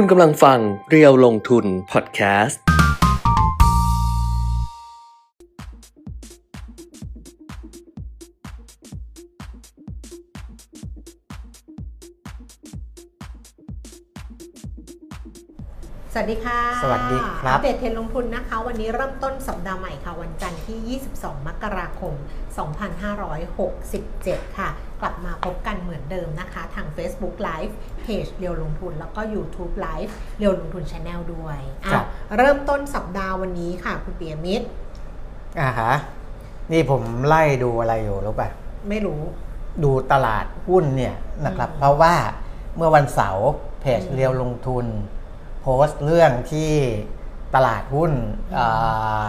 คุณกำลังฟังเรียวลงทุนพอดแคสต์ สวัสดีค่ะสวัสดีครับ อัปเดตเทรนด์ลงทุนนะคะ วันนี้เริ่มต้นสัปดาห์ใหม่ค่ะ วันจันทร์ที่ 22 มกราคม 2567 ค่ะ กลับมาพบกันเหมือนเดิมนะคะ ทาง Facebook Live เพจเรียวลงทุน แล้วก็ YouTube Live เรียวลงทุน Channel ด้วยอะครับ เริ่มต้นสัปดาห์วันนี้ค่ะ คุณเปียมิตรอ่าฮะนี่ผมไล่ดูอะไรอยู่รู้ป่ะ ไม่รู้ ดูตลาดหุ้นเนี่ยนะครับ เพราะว่าเมื่อวันเสาร์เพจอืมเรียวลงทุน โพสต์เรื่องที่ตลาดหุ้นอา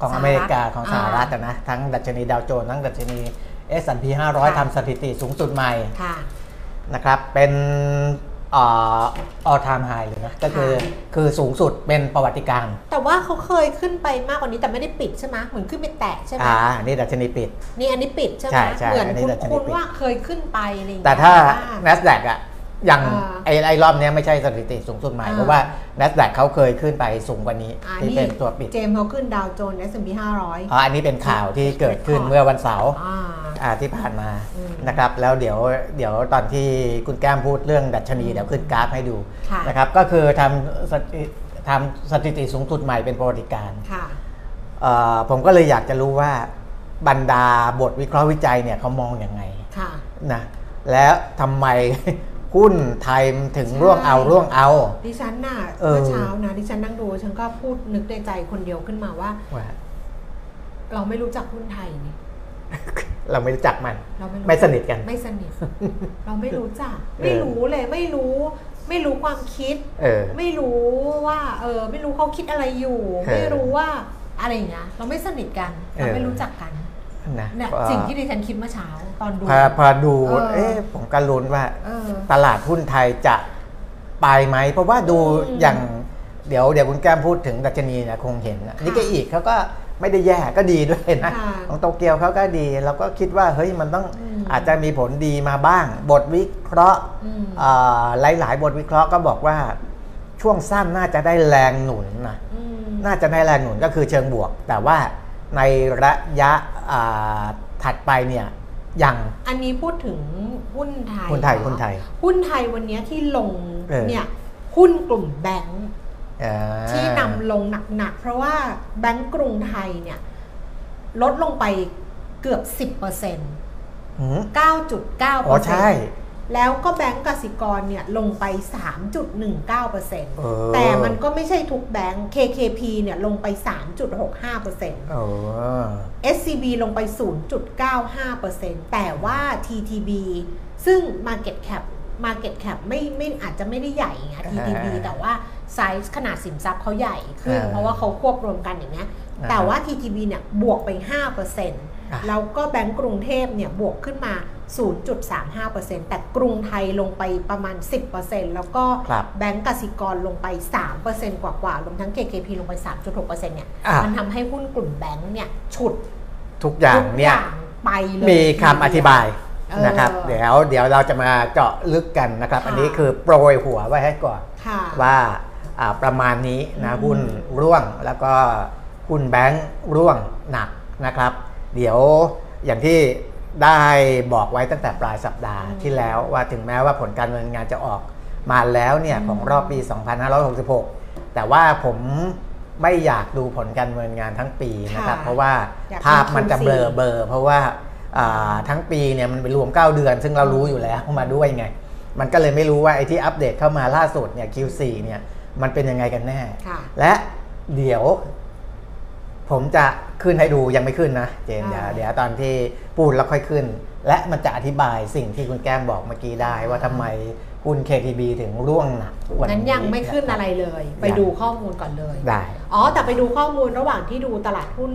ของสหรัฐอเมริกาของอ่าสหรัฐอะนะทั้งดัชนีดาวโจนส์ทั้งดัชนี S&P ค่ะ500ทำสถิติสูงสุดใหม่ค่ะนะครับเป็นอ่า all time high เลยนะก็คือค่ะคือสูงสุดเป็นประวัติการณ์แต่ว่าเขาเคยขึ้นไปมากกว่านี้แต่ไม่ได้ปิดใช่ไหมเหมือนขึ้นไปแตะใช่ไหมมอ่านี่ดัชนีปิด นี่อันนี้ปิดใช่ไหมใช่ใช่เหมือนอันนี้คุณดัชนีคุณปิดว่าเคยขึ้นไปอะไรอย่างแต่เงี้ยถ้าบ้ง NASDAQ อะ อย่างอ่าไอ้ไอ้รอบเนี้ยไม่ใช่สถิติสูงสุดใหม่ อ่า เพราะว่า NASDAQ เขาเคยขึ้นไปสูงกว่านี้ อ่าที่นี่เป็นตัวปิดเจมส์เขาขึ้นดาวโจนส์ S&P 500 อ๋ออันนี้เป็นข่าวที่เกิดขึ้น Record เมื่อวันเสาร์อ่า อ่าที่ผ่านมาอืมนะครับ แล้วเดี๋ยวเดี๋ยวตอนที่คุณแก้มพูดเรื่องดัชนีอืมเดี๋ยวขึ้นกราฟให้ดูค่ะ นะครับก็คือทำสถิทำสถิติสูงสุดใหม่เป็นประวัติการณ์ ค่ะ เอ่อผมก็เลยอยากจะรู้ว่าบรรดาบทวิเคราะห์วิจัยเนี่ยเขามองอย่างไงค่ะ นะแล้วทำไม หุ้นไทยถึงร่วงเอาร่วงเอา ดิฉันน่ะเออเมื่อเช้านะดิฉันนั่งดูฉันก็พูดนึกในใจคนเดียวขึ้นมาว่าว่าเราไม่รู้จักหุ้นไทยนี่เราไม่รู้จักมันเราไม่รู้ไม่สนิทกัน ไม่สนิท เราไม่รู้จักเออไม่รู้เลย ไม่รู้ ไม่รู้ความคิด เออ ไม่รู้ว่า เออ ไม่รู้เขาคิดอะไรอยู่เออไม่รู้ว่าอะไรอย่างเงี้ย เราไม่สนิทกัน เราเออไม่รู้จักกัน นะเนี่ยพอสิ่งที่ดิฉันคิดเมื่อเช้าตอนดูพอพอดูเออเอ๊ะผมก็ลุ้นว่าเออตลาดหุ้นไทยจะไปไหม เพราะว่าดูอืมอย่างเดี๋ยวเดี๋ยวคุณแก้มพูดถึงดัชนีนะคงเห็นนะค่ะนิกเกอีกเขาก็ไม่ได้แย่ก็ดีด้วยนะค่ะของโตเกียวเขาก็ดีเราก็คิดว่าเฮ้ยมันต้องอืมอาจจะมีผลดีมาบ้าง บทวิเคราะห์อืมหลายหลายๆบทวิเคราะห์ก็บอกว่าช่วงสั้นน่าจะได้แรงหนุนนะอืมน่าจะได้แรงหนุนก็คือเชิงบวก แต่ว่า ในระยะอ่าถัดไปเนี่ยยังอันนี้พูดถึงหุ้นไทยหุ้นไทยเหรอหุ้นไทย หุ้นไทยวันเนี้ยที่ลงเออเนี่ยหุ้นกลุ่มแบงค์อ่าที่นำลงหนักๆ เพราะว่าแบงก์กรุงไทยเนี่ย ลดลงไปเกือบ 10%หืม9.9%อ๋อใช่ แล้วก็แบงก์กสิกรเนี่ยลงไป 3.19%เออแต่มันก็ไม่ใช่ทุกแบงก์ KKP เนี่ยลงไป 3.65%โอ้ SCB ลงไป 0.95%แต่ว่า TTB ซึ่ง Market Cap Market Cap ไม่ไม่อาจจะไม่ได้ใหญ่ไง TTB อ่าแต่ว่าไซส์ขนาดสินทรัพย์เขาใหญ่ขึ้นอ่าเพราะว่าเขาควบรวมกันอย่างเงี้ยอ่าแต่ว่า TTB เนี่ยบวกไป 5%แล้วก็แบงก์กรุงเทพเนี่ยบวกขึ้นมา 0.35%แต่กรุงไทยลงไปประมาณ 10%แล้วก็ครับแบงก์กสิกรลงไป 3%กว่าๆรวมทั้ง KKP ลงไป 3.6%เนี่ยอะมันทำให้หุ้นกลุ่มแบงก์เนี่ยฉุดทุกอย่างทุกเนี่ยางไปเลยมีคำอธิบายเออนะครับเดี๋ยวเดี๋ยวเราจะมาเจาะลึกกันนะครับค่ะอันนี้คือโปรยหัวไว้ให้ก่อนค่ะว่าอ่าประมาณนี้นะอืมหุ้นร่วงแล้วก็หุ้นแบงค์ร่วงหนักนะครับ เดี๋ยวอย่างที่ ได้บอกไว้ตั้งแต่ปลายสัปดาห์ที่แล้วว่าถึงแม้ว่าผลการดำเนินงานจะออกมาแล้วเนี่ยของรอบปี 2566 แต่ว่าผมไม่อยากดูผลการดำเนินงานทั้งปีนะครับค่ะเพราะว่าอยากภาพมันจะดูเบลอ Q4 เบลอเพราะว่าอ่าทั้งปีเนี่ยมันไปรวม 9 เดือน ซึ่งเรารู้อยู่แล้วมาด้วยไง มันก็เลยไม่รู้ว่าไอ้ที่อัปเดตเข้ามาล่าสุดเนี่ย Q4 เนี่ยมันเป็นยังไงกันแน่ค่ะและเดี๋ยว ผมจะขึ้นให้ดูยังไม่ขึ้นนะ เจนอ่าเดี๋ยวเดี๋ยวตอนที่พูดแล้วค่อยขึ้น และมันจะอธิบายสิ่งที่คุณแก้มบอกเมื่อกี้ได้ ว่าทำไมหุ้น KTB ถึงร่วงหนักวันนั้นนี้ยังไม่ขึ้นอะไรเลย ไปยังดูข้อมูลก่อนเลยได้อ๋อแต่ไปดูข้อมูลระหว่างที่ดูตลาดหุ้น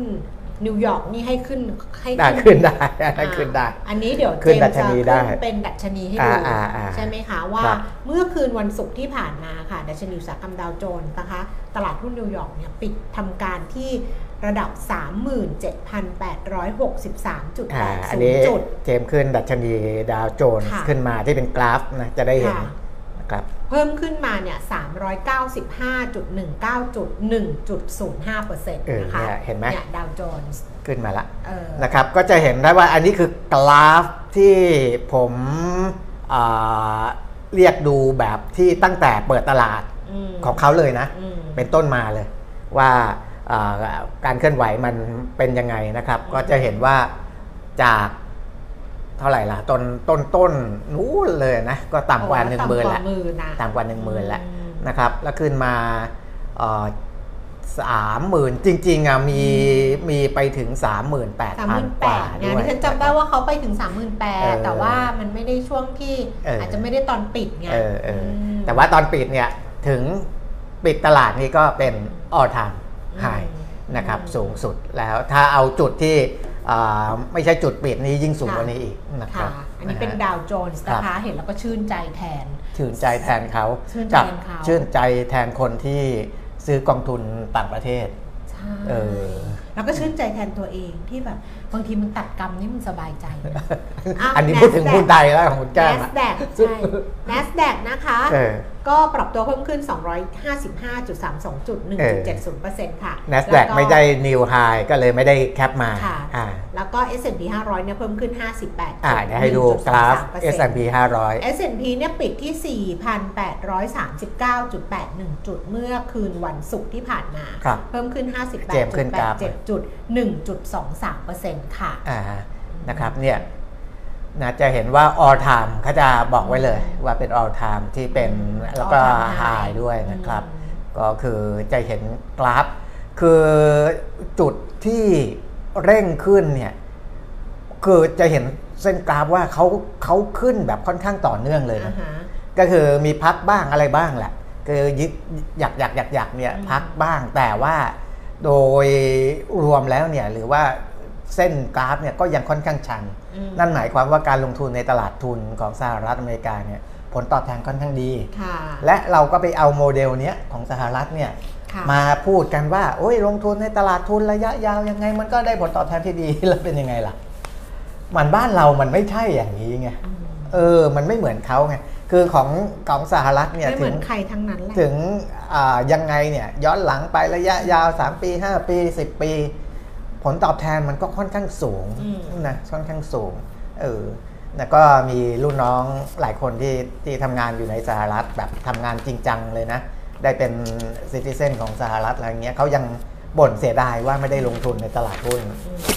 นิวยอร์กนี่ให้ขึ้นให้ได้ขึ้นได้ให้ขึ้นได้อ่าอันนี้เดี๋ยวเจขึ้นมดัส์ชจะนีขึ้ได้นเป็นดัชนีให้ดูอ่าอ่าอ่าใช่ไหมคะว่าครับเมื่อคืนวันศุกร์ที่ผ่านมาค่ะดัชนีอุตสาหกรรมดาวโจนส์นะคะ ตลาดหุ้นนิวยอร์กเนี่ยปิดทำการที่ ระดับอ่าอันนี้37,863.80จุดเจมส์ขึ้นดัชนีดาวโจนส์ค่ะขึ้นมาที่เป็นกราฟนะจะได้เห็นค่ะกครับเพิ่มขึ้นมาเนี่ย395.19 จุด 1.05เปอร์เซ็นต์เออนะคะเนี่ยเห็นไหมเนี่ยดาวโจนส์ขึ้นมาละเออนะครับ ก็จะเห็นได้ว่าอันนี้คือกราฟที่ผมอ่าเรียกดูแบบที่ตั้งแต่เปิดตลาดอืมของเขาเลยนะอืมเป็นต้นมาเลยว่าอ่า การเคลื่อนไหวมันเป็นยังไงนะครับ ก็จะเห็นว่าจากเท่าไหร่ล่ะต้นต้นต้นนู้นเลยนะก็ต่ำกว่าหนึ่งหมื่นต่ำกละว่าหมื่นนะต่ำกว่าหนึ่งหมื่นแล้วอืมนะครับแล้วขึ้นมาสามหมื่นจริงๆอะมีมีไปถึงสามหมื่นแปดสามพัหนมื่นกแปว่าดด้เนี่วยยดิฉันจำได้ว่าเขาไปถึงสามหมื่นแปเอดอแต่ว่ามันไม่ได้ช่วงที่เออออาจจะไม่ได้ตอนปิดไงเออเออมแต่ว่าตอนปิดเนี่ยถึงปิดตลาดนี่ก็เป็นออทาม ไฮอืมนะครับอืมสูงสุดแล้วถ้าเอาจุดที่อ่าไม่ใช่จุดปิดนี้ยิ่งสูงค่ะกว่านี้อีกนะครัค่ะบอันนี้เป็นะฮะดาวโจนส์นะคะเห็นแล้วก็ชื่นใจแทน ชื่นใจแทนเขาชื่นใจกับแทนเขาชื่นใจแทนคนที่ซื้อกองทุนต่างประเทศใช่เออแล้วก็ชื่นใจแทนตัวเองที่แบบบางทีมันตัดกรรมนี่มันสบายใจนะอ้าวอันนี้พูดถึง NASDAQ หุ้นไทยแล้วของคุณแก้มอะ NASDAQ ใช่ NASDAQ นะคะเออ ก็ปรับตัวเพิ่มขึ้น 255.32.1.70%ค่ะ NASDAQ แล้วก็ไม่ได้นิวไฮก็เลยไม่ได้แคปมาค่ะอ่าแล้วก็ S&P 500 เนี่ยเพิ่มขึ้น 58อ่าเดี๋ยวให้ดูกราฟ S&P 500 S&P เนี่ยปิดที่ 4,839.81 จุดเมื่อคืนวันศุกร์ที่ผ่านมาครับเพิ่มขึ้นเจมส์ขึ้นกราฟ58.87จุด1.23%ค่ะอ่านะครับเนี่ย นะจะเห็นว่า all time เขาจะบอกไว้เลยว่าเป็น all time ที่เป็นแล้วก็ all time high high ด้วยนะครับอืมก็คือจะเห็นกราฟ คือจุดที่เร่งขึ้นเนี่ยคือจะเห็นเส้นกราฟว่าเขาเขาขึ้นแบบค่อนข้างต่อเนื่องเลยอ่านะฮะ ก็คือมีพักบ้างอะไรบ้างแหละคือยึดหยักหยักหยักหยักเนี่ยอืม พักบ้างแต่ว่าโดยรวมแล้วเนี่ยหรือว่า เส้นกราฟเนี่ยก็ยังค่อนข้างชันอืมนั่นหมายความว่าการลงทุนในตลาดทุนของสหรัฐอเมริกาเนี่ยผลตอบแทนค่อนข้างดีค่ะและเราก็ไปเอาโมเดลเนี้ยของสหรัฐเนี่ยค่ะมาพูดกันว่าโอ้ยลงทุนในตลาดทุนระยะยาวยังไง มันก็ได้ผลตอบแทนที่ดีแล้วเป็นยังไงล่ะ มันบ้านเรามันไม่ใช่อย่างนี้ไงอืมเออ มันไม่เหมือนเขาไงคือของของสหรัฐเนี่ยไม่เหถึมืองนใครทั้งนั้นแหละถึงอ่ายังไงเนี่ยย้อนหลังไประยะยาว 3 ปี 5 ปี 10 ปี ผลตอบแทนมันก็ค่อนข้างสูงอืมนะค่อนข้างสูงเออแล้วก็มีรุ่นน้องหลายคนที่ที่ทำงานอยู่ในสหรัฐแบบทำงานจริงจังเลยนะ ได้เป็นซิติเซนของสหรัฐอะไรเงี้ยเขายังบ่นเสียดายว่าไม่ได้ลงทุนในตลาดหุ้น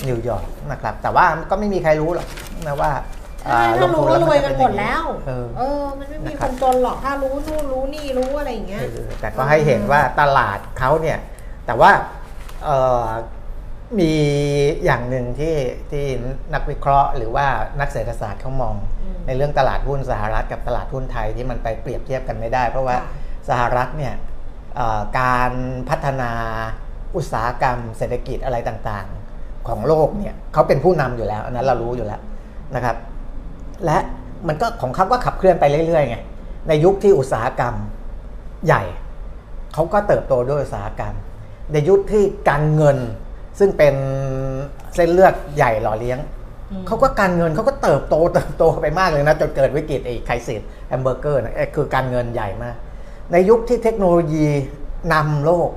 นิวยอร์กนะครับ แต่ว่าก็ไม่มีใครรู้หรอกนะว่าใช่อ่ถ้ารู้ทุก็แล้รวยจะกันเป็หมดอย่างแล้วเออเออ มันไม่มีนะคครับนจนหรอก ถ้ารู้นู่นรู้นี่รู้อะไรอย่างเงี้ยเออแต่ก็ให้เห็นว่าตลาดเขาเนี่ย แต่ว่าเอ่อ มีอย่างหนึ่งที่ที่นักวิเคราะห์ หรือว่านักเศรษฐศาสตร์เขามองอืมในเรื่องตลาดหุ้นสหรัฐกับตลาดหุ้นไทยที่มันไปเปรียบเทียบกันไม่ได้ เพราะว่าค่ะสหรัฐเนี่ยเอ่อการพัฒนาอุตสาหกรรม เศรษฐกิจอะไรต่างๆ ของโลกเนี่ยเขาเป็นผู้นำอยู่แล้วอันนั้นเรารู้อยู่แล้วนะครับ และมันก็ของเขาก็ขับเคลื่อนไปเรื่อยๆไงในยุคที่อุตสาหกรรมใหญ่เขาก็เติบโตด้วยอุตสาหกรรม ในยุคที่การเงิน ซึ่งเป็นเส้นเลือดใหญ่หล่อเลี้ยงอืมเขาก็การเงินเขาก็เติบโตเติบโตไปมากเลยนะ จนเกิดวิกฤตไอ้ไครซิสแฮมเบอร์เกอร์นะเอ้ยคือการเงินใหญ่มาก ในยุคที่เทคโนโลยีนำโลก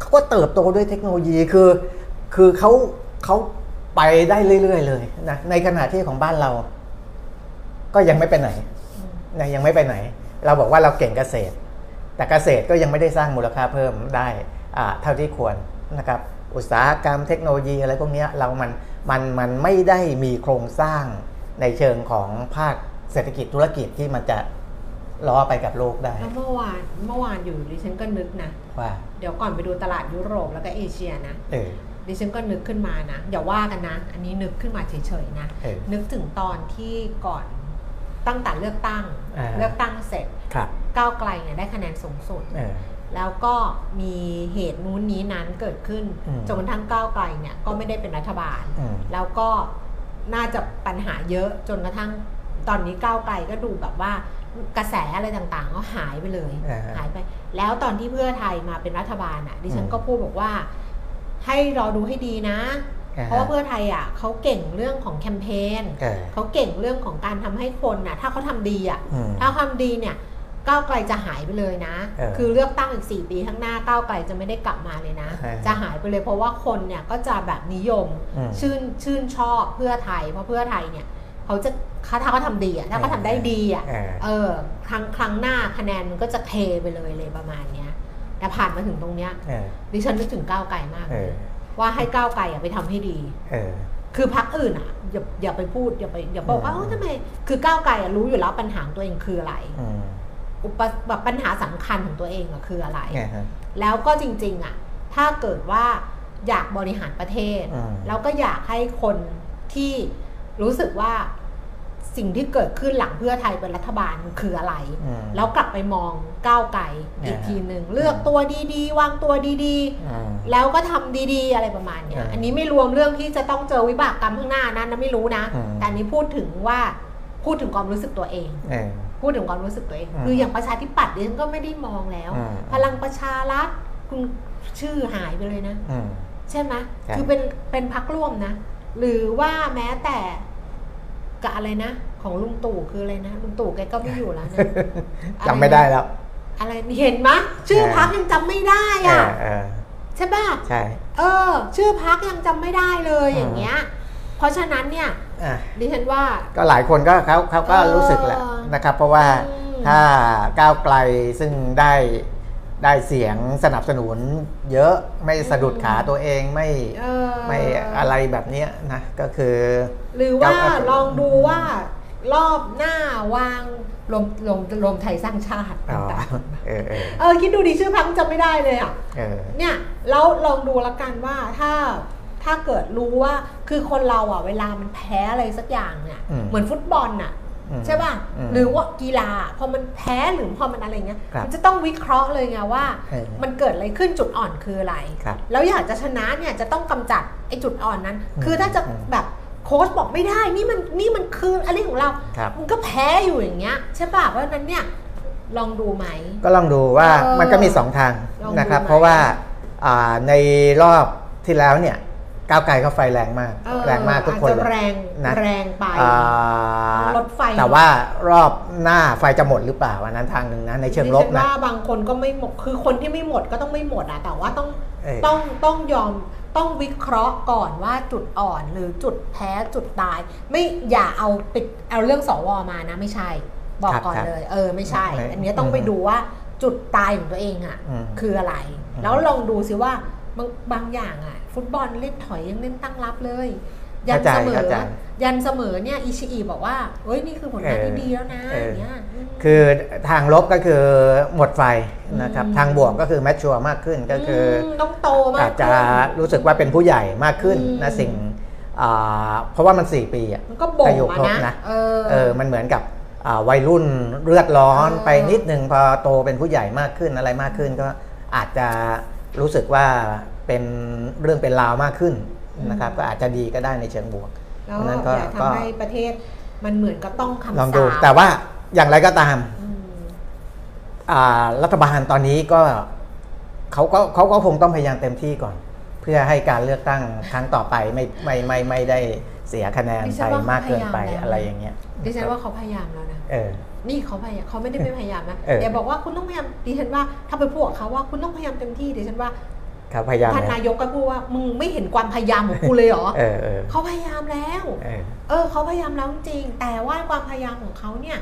เขาก็เติบโตด้วยเทคโนโลยีคือ คือเขาเขาไปได้เรื่อย ๆ เลยนะในขณะที่ของบ้านเรา ก็ยังไม่ไปไหนนะยังไม่ไปไหน เราบอกว่าเราเก่งเกษตร แต่เกษตรก็ยังไม่ได้สร้างมูลค่าเพิ่มได้อ่าเท่าที่ควรนะครับ อุตสาหกรรมเทคโนโลยีอะไรพวกเนี้ยเรามันมันมันไม่ได้มีโครงสร้างในเชิงของภาคเศรษฐกิจธุรกิจที่มันจะล้อไปกับโลกได้แล้วเมื่อวานเมื่อวานอยู่ดิฉันก็นึกนะว่าเดี๋ยวก่อนไปดูตลาดยุโรปแล้วก็เอเชียนะเออดิฉันก็นึกขึ้นมานะอย่าว่ากันนะ อันนี้นึกขึ้นมาเฉยๆนะเออนึกถึงตอนที่ก่อนตั้งแต่เลือกตั้งอ่าเลือกตั้งเสร็จครับก้าวไกลเนี่ยได้คะแนนสูงสุดเออ แล้วก็มีเหตุนู้นนี้นั้นเกิดขึ้นอืมจนกระทั่งก้าวไกลเนี่ยก็ไม่ได้เป็นรัฐบาลอืมแล้วก็น่าจะปัญหาเยอะจนกระทั่งตอนนี้ก้าวไกลก็ดูแบบว่ากระแสอะไรต่างๆ ก็หายไปเลยอ่าฮะหายไป แล้วตอนที่เพื่อไทยมาเป็นรัฐบาลอะ ดิฉันอืมก็พูดบอกว่า ให้รอดูให้ดีนะอ่าฮะเพราะว่าเพื่อไทยอะเขาเก่งเรื่องของแคมเปญเออเขาเก่งเรื่องของการทำให้คนน่ะ ถ้าเขาทำดีอะอืมถ้าทำดีเนี่ย ก้าวไกลจะหายไปเลยนะเออคือเลือกตั้งอีก 4 ปีข้างหน้าก้าวไกลจะไม่ได้กลับมาเลยนะเออจะหายไปเลยเพราะว่าคนเนี่ยก็จะแบบนิยมอืมชื่นชื่นชอบเพื่อไทย เพราะเพื่อไทยเนี่ยเขาจะถ้าถ้าเขาทำดีอะถ้าเขาทำได้ดีอะเออเออครั้งครั้งหน้าคะแนนมันก็จะเทไปเลยเลยประมาณเนี้ยแต่ผ่านมาถึงตรงเนี้ยเออดิฉันนึกถึงก้าวไกลมากเอเลยอว่าให้ก้าวไกลอะไปทำให้ดีเออคือพักอื่นอะอย่าอย่าไปพูดอย่าไปอย่าบอกว่าอืมเอ้าทำไมคือก้าวไกลอะรู้อยู่แล้วปัญหาของตัวเองคืออะไร อืมอุปแบบปัญหาสำคัญของตัวเองอะคืออะไรไงฮะแล้วก็จริงๆอะถ้าเกิดว่าอยากบริหารประเทศอืมแล้วก็อยากให้คนที่รู้สึกว่าสิ่งที่เกิดขึ้นหลังเพื่อไทยเป็นรัฐบาลคืออะไรอืมแล้วกลับไปมองก้าวไกลอีกอ่าทีหนึ่งเลือกตัวดีๆ วางตัวดีอืมๆแล้วก็ทำดีๆ อะไรประมาณเนี้ยอ่าอันนี้ไม่รวมเรื่องที่จะต้องเจอวิบากกรรมข้างหน้านั้นนะไม่รู้นะอืมแต่อันนี้พูดถึงว่าพูดถึงความรู้สึกตัวเองเออ พูดถึงความรู้สึกตัวเองอืมคืออย่างประชาธิปัตย์ดิฉันก็ไม่ได้มองแล้วอืมพลังประชารัฐคุณชื่อหายไปเลยนะอืมใช่ไหมใช่คือเป็นเป็นพักร่วมนะ หรือว่าแม้แต่กับอะไรนะ ของลุงตู่คืออะไรนะลุงตู่แกก็ไม่อยู่แล้วนะจำไม่ได้แล้ว อะไรเห็นไหมชื่อพักยังจำไม่ได้เออะอเออใช่ป่ะใช่เออ ชื่อพักยังจำไม่ได้เลยอืมอย่างเงี้ย เพราะฉะนั้นเนี่ยอะ ดิฉันว่าก็หลายคนก็เขาเขาก็เออรู้สึกแหละนะครับ เพราะว่าอืมถ้าก้าวไกลซึ่งได้ได้เสียงสนับสนุน เยอะไม่สะดุดขาตัวเองไม่เออไม่อะไรแบบเนี้ยนะก็คือ หรือว่าก้าวไกลลองดูว่ารอบหน้าวางรวมรวมรวมไทยสร้างชาติอ๋อต่างเออเออๆเออคิดดูดิชื่อพักจำไม่ได้เลยอะเออเนี่ยแล้วลองดูละกันว่าถ้า ถ้าเกิดรู้ว่าคือคนเราอะเวลามันแพ้อะไรสักอย่างเนี่ยอืมเหมือนฟุตบอลน่ะอืมใช่ป่ะอืมหรือว่ากีฬาพอมันแพ้หรือพอมันอะไรเงี้ยครับมันจะต้องวิเคราะห์เลยไงว่าเออมันเกิดอะไรขึ้นจุดอ่อนคืออะไรครับแล้วอยากจะชนะเนี่ยจะต้องกำจัดไอ้จุดอ่อนนั้นอืมคือถ้าจะอืมแบบโค้ชบอกไม่ได้นี่มันนี่มันคืออะไรของเราครับมันก็แพ้อยู่อย่างเงี้ยใช่ป่ะเพราะฉะนั้นเนี่ยลองดูไหม ก็ลองดูว่าเออมันก็มีสองทางลองดูนะครับไหมเพราะว่าอ่าในรอบที่แล้วเนี่ย ก้าวไกลเขาไฟแรงมากเออแรงมากทุกคนอาจเลจะยแรงนะแรงไปอ่าลดไฟ แต่ว่ารอบหน้าไฟจะหมดหรือเปล่าอันนั้นทางหนึ่งนะในเชิงลบดิฉันะว่าบางคนก็ไม่หมดคือคนที่ไม่หมดก็ต้องไม่หมดอะแต่ว่าต้องเออต้องต้องยอมต้องวิเคราะห์ก่อนว่าจุดอ่อนหรือจุดแพ้จุดตาย ไม่อย่าเอาปิดเอาเรื่องสวมานะไม่ใช่ บอกครับก่อนครับเลย เออไม่ใช่ไม่อันนี้ต้องไปอืมดูว่าจุดตายของตัวเองอะอืมคืออะไรอืมแล้วลองดูสิว่า บางบางอย่างอะฟุตบอลเล่นถอยยังเล่นตั้งรับเลย ยันเข้าใจเสมอเข้าใจยันเสมอเนี่ยอิชิอิบอกว่าเฮ้ยนี่คือผลงานที่ดีแล้วนะเออออย่างเงี้ยมคือทางลบก็คือหมดไฟนะครับอืมทางบวกก็คือแมชชัวร์มากขึ้นก็คืออมต้องโตมากอาจจะขึ้นรู้สึกว่าเป็นผู้ใหญ่มากขึ้นอืมนะสิ่งอ่าเพราะว่ามัน 4 ปีอะมันก็บ่งอายุมาครบนะนะเออเออมันเหมือนกับอ่าวัยรุ่นเลือดร้อนเออไปนิดนึงพอโตเป็นผู้ใหญ่มากขึ้นอะไรมากขึ้นก็อาจจะ รู้สึกว่าเป็นเรื่องเป็นราวมากขึ้นนะครับ ก็อาจจะดีก็ได้ในเชิงบวกแล้วเพราะฉะนั้นก็อย่าก็ทำให้ประเทศมันเหมือนกับต้องคำลองสาดูปแต่ว่าอย่างไรก็ตามอืมอ่ารัฐบาลตอนนี้ก็เขาก็เขาก็คงต้องพยายามเต็มที่ก่อน เพื่อให้การเลือกตั้งครั้งต่อไปไม่ไม่ไม่ไม่ได้เสียคะแนนดิฉัไปนว่าเขามากเกินไปพยายามแล้วอะไรอย่างเงี้ยดิฉันว่าเขาพยายามแล้วนะเออ นี่เขาพยายามเขาไม่ได้ไม่พยายามนะเอออย่าบอกว่าคุณต้องพยายามดิฉันว่าถ้าไปพูดกับเขาว่าคุณต้องพยายามเต็มที่ดิฉันว่าเขาพยายามท่านแล้วนายกก็พูดว่ามึงไม่เห็นความพยายามของกูเลยเหรอเออเออเขาพยายามแล้วเออเออเขาพยายามแล้วจริงๆแต่ว่าความพยายามของเขาเนี่ย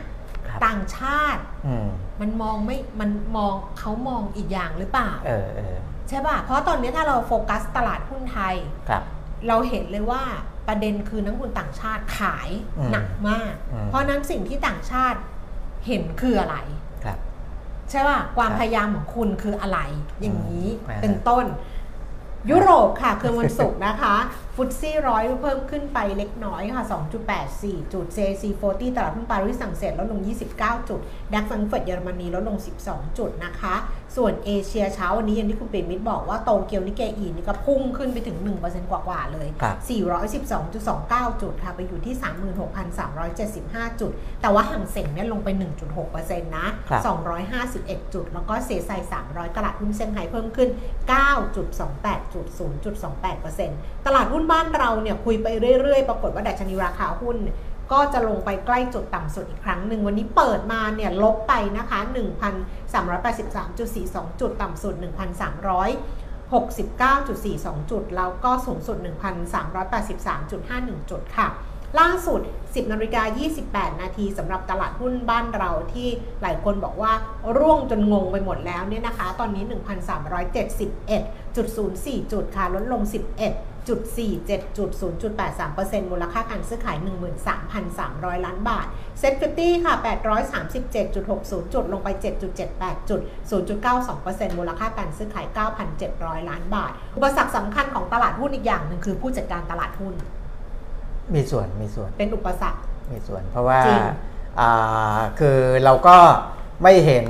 ครับต่างชาติอืมมันมองไม่มันมองเขามองอีกอย่างหรือเปล่าเออเออใช่ป่ะเพราะตอนนี้ถ้าเราโฟกัสตลาดหุ้นไทยครับ เราเห็นเลยว่าประเด็นคือนักลงทุนต่างชาติขายอืมหนักมากอืมเพราะฉะนั้นสิ่งที่ต่างชาติ เห็นคืออะไรครับใช่ป่ะความครับพยายามของคุณคืออะไรอย่างนี้อ่าเป็นต้น ยุโรปค่ะคือวันศุกร์นะคะ ฟุตซี่ร้อยเพิ่มขึ้นไปเล็กน้อยค่ะ 2.84 จุด CAC 40 ตลาดหุ้นปารีสฝรั่งเศสลดลง 29 จุด ดัคฟังเฟิร์ตเยอรมนีลดลง 12 จุดนะคะ ส่วนเอเชียเช้าวันนี้อย่างที่คุณเปรมมิตรบอกว่าโตเกียวนิเกอีนี่ก็พุ่งขึ้นไปถึง 1%กว่าๆเลยครับ412.29 จุดค่ะ ไปอยู่ที่ 36,375 จุด แต่ว่าห่างเส็งเนี่ยลงไป 1.6%นะครับ251 จุด แล้วก็เซไซ300 ตลาดหุ้นเซี่ยงไฮ้เพิ่มขึ้น 9.28 จุด 0.28%ตลาดหุ้นบ้านเราเนี่ยคุยไปเรื่อยๆ ปรากฏว่าดัชนีราคาหุ้น ก็จะลงไปใกล้จุดต่ำสุดอีกครั้งหนึ่ง วันนี้เปิดมาเนี่ยลบไปนะคะ 1,383.42 จุดต่ำสุด 1,369.42 จุด แล้วก็สูงสุด 1,383.51 จุดค่ะล่าสุด 10นาฬิกา28 นาทีสำหรับตลาดหุ้นบ้านเราที่หลายคนบอกว่าร่วงจนงงไปหมดแล้วเนี่ยนะคะ ตอนนี้ 1,371.04 จุดค่ะ ลดลง 11 0.47จุด0.83%มูลค่าการซื้อขาย 13,300 ล้านบาท SET50 ค่ะ 837.60 จุดลงไป 7.78 จุด 0.92%มูลค่าการซื้อขาย 9,700 ล้านบาท อุปสรรคสำคัญของตลาดหุ้นอีกอย่างหนึ่งคือผู้จัดการตลาดหุ้น มีส่วนมีส่วน เป็นอุปสรรค มีส่วน เพราะว่าจริงอ่าคือเราก็ไม่เห็น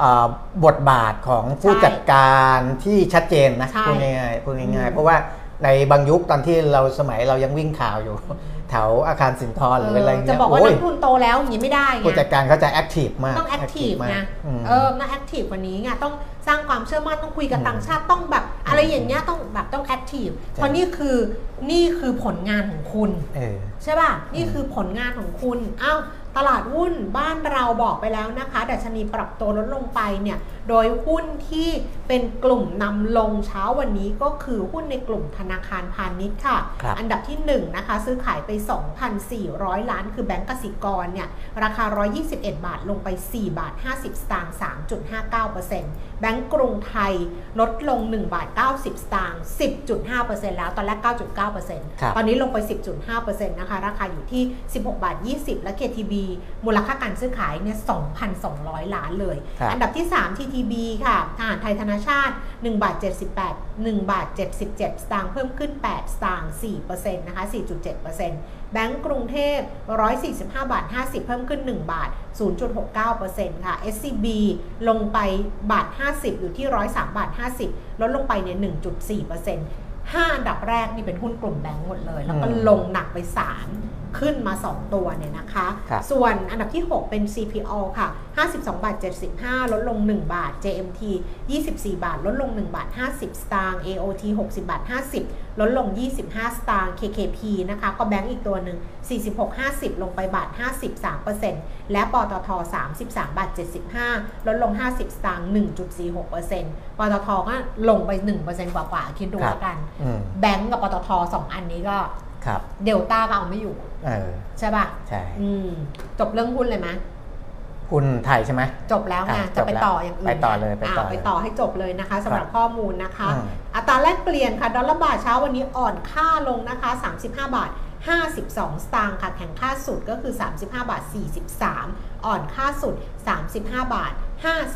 อ่าบทบาทของผู้จัดการที่ชัดเจนนะใช่พูดง่ายๆพูดง่ายอืๆมเพราะว่า ในบางยุคตอนที่เราสมัยเรายังวิ่งข่าวอยู่ แถวอาคารสินธรหรืออะไรเออเงี้ยจะบอกว่าโอ้นัยกทุนโตแล้วอย่างนี้ไม่ได้ไงผู้จัดการเขาจะ active มากต้อง active มากไงอืมเออต้อง active กว่านี้ไงต้องสร้างความเชื่อมั่นต้องคุยกับอืมต่างชาติต้องแบบอะไรอย่างเงี้ยต้องแบบต้อง active ใช่เพราะนี่คือนี่คือผลงานของคุณเออใช่ป่ะนี่คือผลงานของคุณอ้าว ตลาดหุ้นบ้านเราบอกไปแล้วนะคะ ดัชนีปรับตัวลดลงไปเนี่ย โดยหุ้นที่เป็นกลุ่มนำลงเช้าวันนี้ก็คือหุ้นในกลุ่มธนาคารพาณิชย์ค่ะครับอันดับที่1นะคะ ซื้อขายไป 2,400 ล้าน คือแบงก์กสิกรเนี่ย ราคา 121 บาทลงไป 4 บาท 50 สตางค์3.59% แบงก์กรุงไทยลดลง 1 บาท 90 สตางค์10.5%แล้ว ตอนแรก 9.9%ครับตอนนี้ลงไป 10.5%นะคะ ราคาอยู่ที่ 16 บาท 20 และ KTB มูลค่าการซื้อขายเนี่ย 2,200 ล้านเลยครับอันดับที่ 3 TTB ค่ะทหารไทยธนาชาติ 1 บาท 78 1 บาท 77 สตางค์เพิ่มขึ้น 8 สตางค์4%นะคะ 4.7%แบงก์กรุงเทพ 145 บาท 50 เพิ่มขึ้น 1 บาท 0.69%ค่ะ SCB ลงไปบาท50 อยู่ที่ 103 บาท 50 ลดลงไปเนี่ย1.4% 5อันดับแรกนี่เป็นหุ้นกลุ่มแบงก์หมดเลย แล้วก็อืมลงหนักไป 3 ขึ้นมา 2 ตัวเนี่ยนะคะ ครับส่วนอันดับที่ 6 เป็น CPO ค่ะ 52 บาท 75 ลดลง 1 บาท JMT 24 บาท ลดลง 1 บาท 50 สตางค์ AOT 60 บาท 50 ลดลง 25 สตางค์ KKP นะคะ ก็แบงก์อีกตัวหนึ่ง 46 50 ลงไปบาท50 3%และปตท 33 บาท 75 ลดลง 50 สตางค์ 1.46%ปตทก็ลงไป 1%กว่าๆคิดดูครับ แล้วกัน อืม แบงก์กับปตท2อันนี้ก็ ครับเดลต้าก็เอาไม่อยู่ เออใช่ป่ะใช่อืมจบเรื่องหุ้นเลยไหมหุ้นไทยใช่ไหมจบแล้วไงอะจะไปจบแล้วต่ออย่างอื่นไปต่อเลยไปต่ออะเลย ไปต่อให้จบเลยนะคะสำหรับข้อมูลนะคะ อืม อัตราแลกเปลี่ยนค่ะดอลลาร์บาทเช้าวันนี้อ่อนค่าลงนะคะ 35 บาท 52 สตางค์ค่ะแข็งค่าสุดก็คือ 35 บาท 43 อ่อนค่าสุด 35 บาท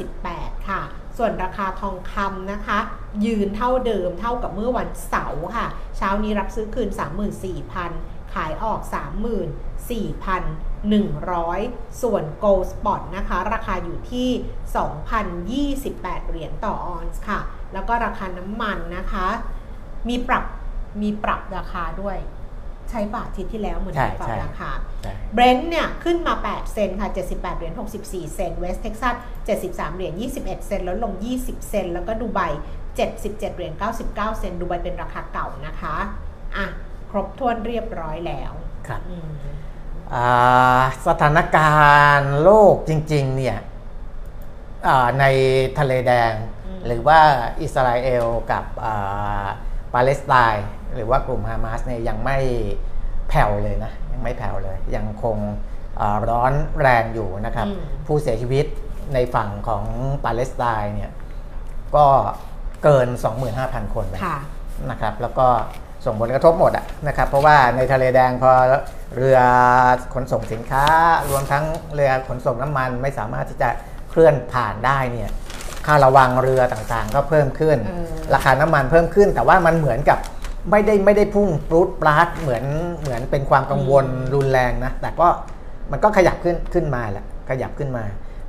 58 ค่ะ ส่วนราคาทองคำนะคะ ยืนเท่าเดิมเท่ากับเมื่อวันเสาร์ค่ะ เช้านี้รับซื้อคืน 34,000 ขายออก 34,100 ส่วน Gold Spot นะคะ ราคาอยู่ที่ 2,028 เหรียญต่อออนซ์ค่ะ แล้วก็ราคาน้ำมันนะคะ มีปรับมีปรับราคาด้วย ช้บาทอาทิตย์ที่แล้วเหมือนใช่มีปรับใช่ราคาใช่เบรนท์เนี่ยขึ้นมา 8 เซนค่ะ 78 เหรียญ 64 เซนเวสเท็กซัส 73 เหรียญ 21 เซนแล้วลง 20 เซนแล้วก็ดูไบ 77 เหรียญ 99 เซนดูไบเป็นราคาเก่านะคะอะครบถ้วนเรียบร้อยแล้วครับอืมอ่าสถานการณ์โลกจริง ๆ เนี่ยอ่าในทะเลแดงอืมหรือว่าอิสราเอลกับอ่าปาเลสไตน์ หรือว่ากลุ่มฮามาสเนี่ยยังไม่แผ่วเลยนะยังไม่แผ่วเลย ยังคงอ่าร้อนแรงอยู่นะครับอืมผู้เสียชีวิตในฝั่งของปาเลสไตน์เนี่ยก็เกิน 25,000 คนนะค่ะนะครับแล้วก็ส่งผลกระทบหมดอะนะครับ เพราะว่าในทะเลแดงพอเรือขนส่งสินค้ารวมทั้งเรือขนส่งน้ำมันไม่สามารถที่จะเคลื่อนผ่านได้เนี่ยค่าระวังเรือต่างๆ ก็เพิ่มขึ้นเออราคาน้ำมันเพิ่มขึ้น แต่ว่ามันเหมือนกับ ไม่ได้ไม่ได้พุ่งปรุดปลาดเหมือนเหมือนเป็นความกังวลรุนแรงนะ แต่ก็มันก็ขยับขึ้นขึ้นมาแหละขยับขึ้นมา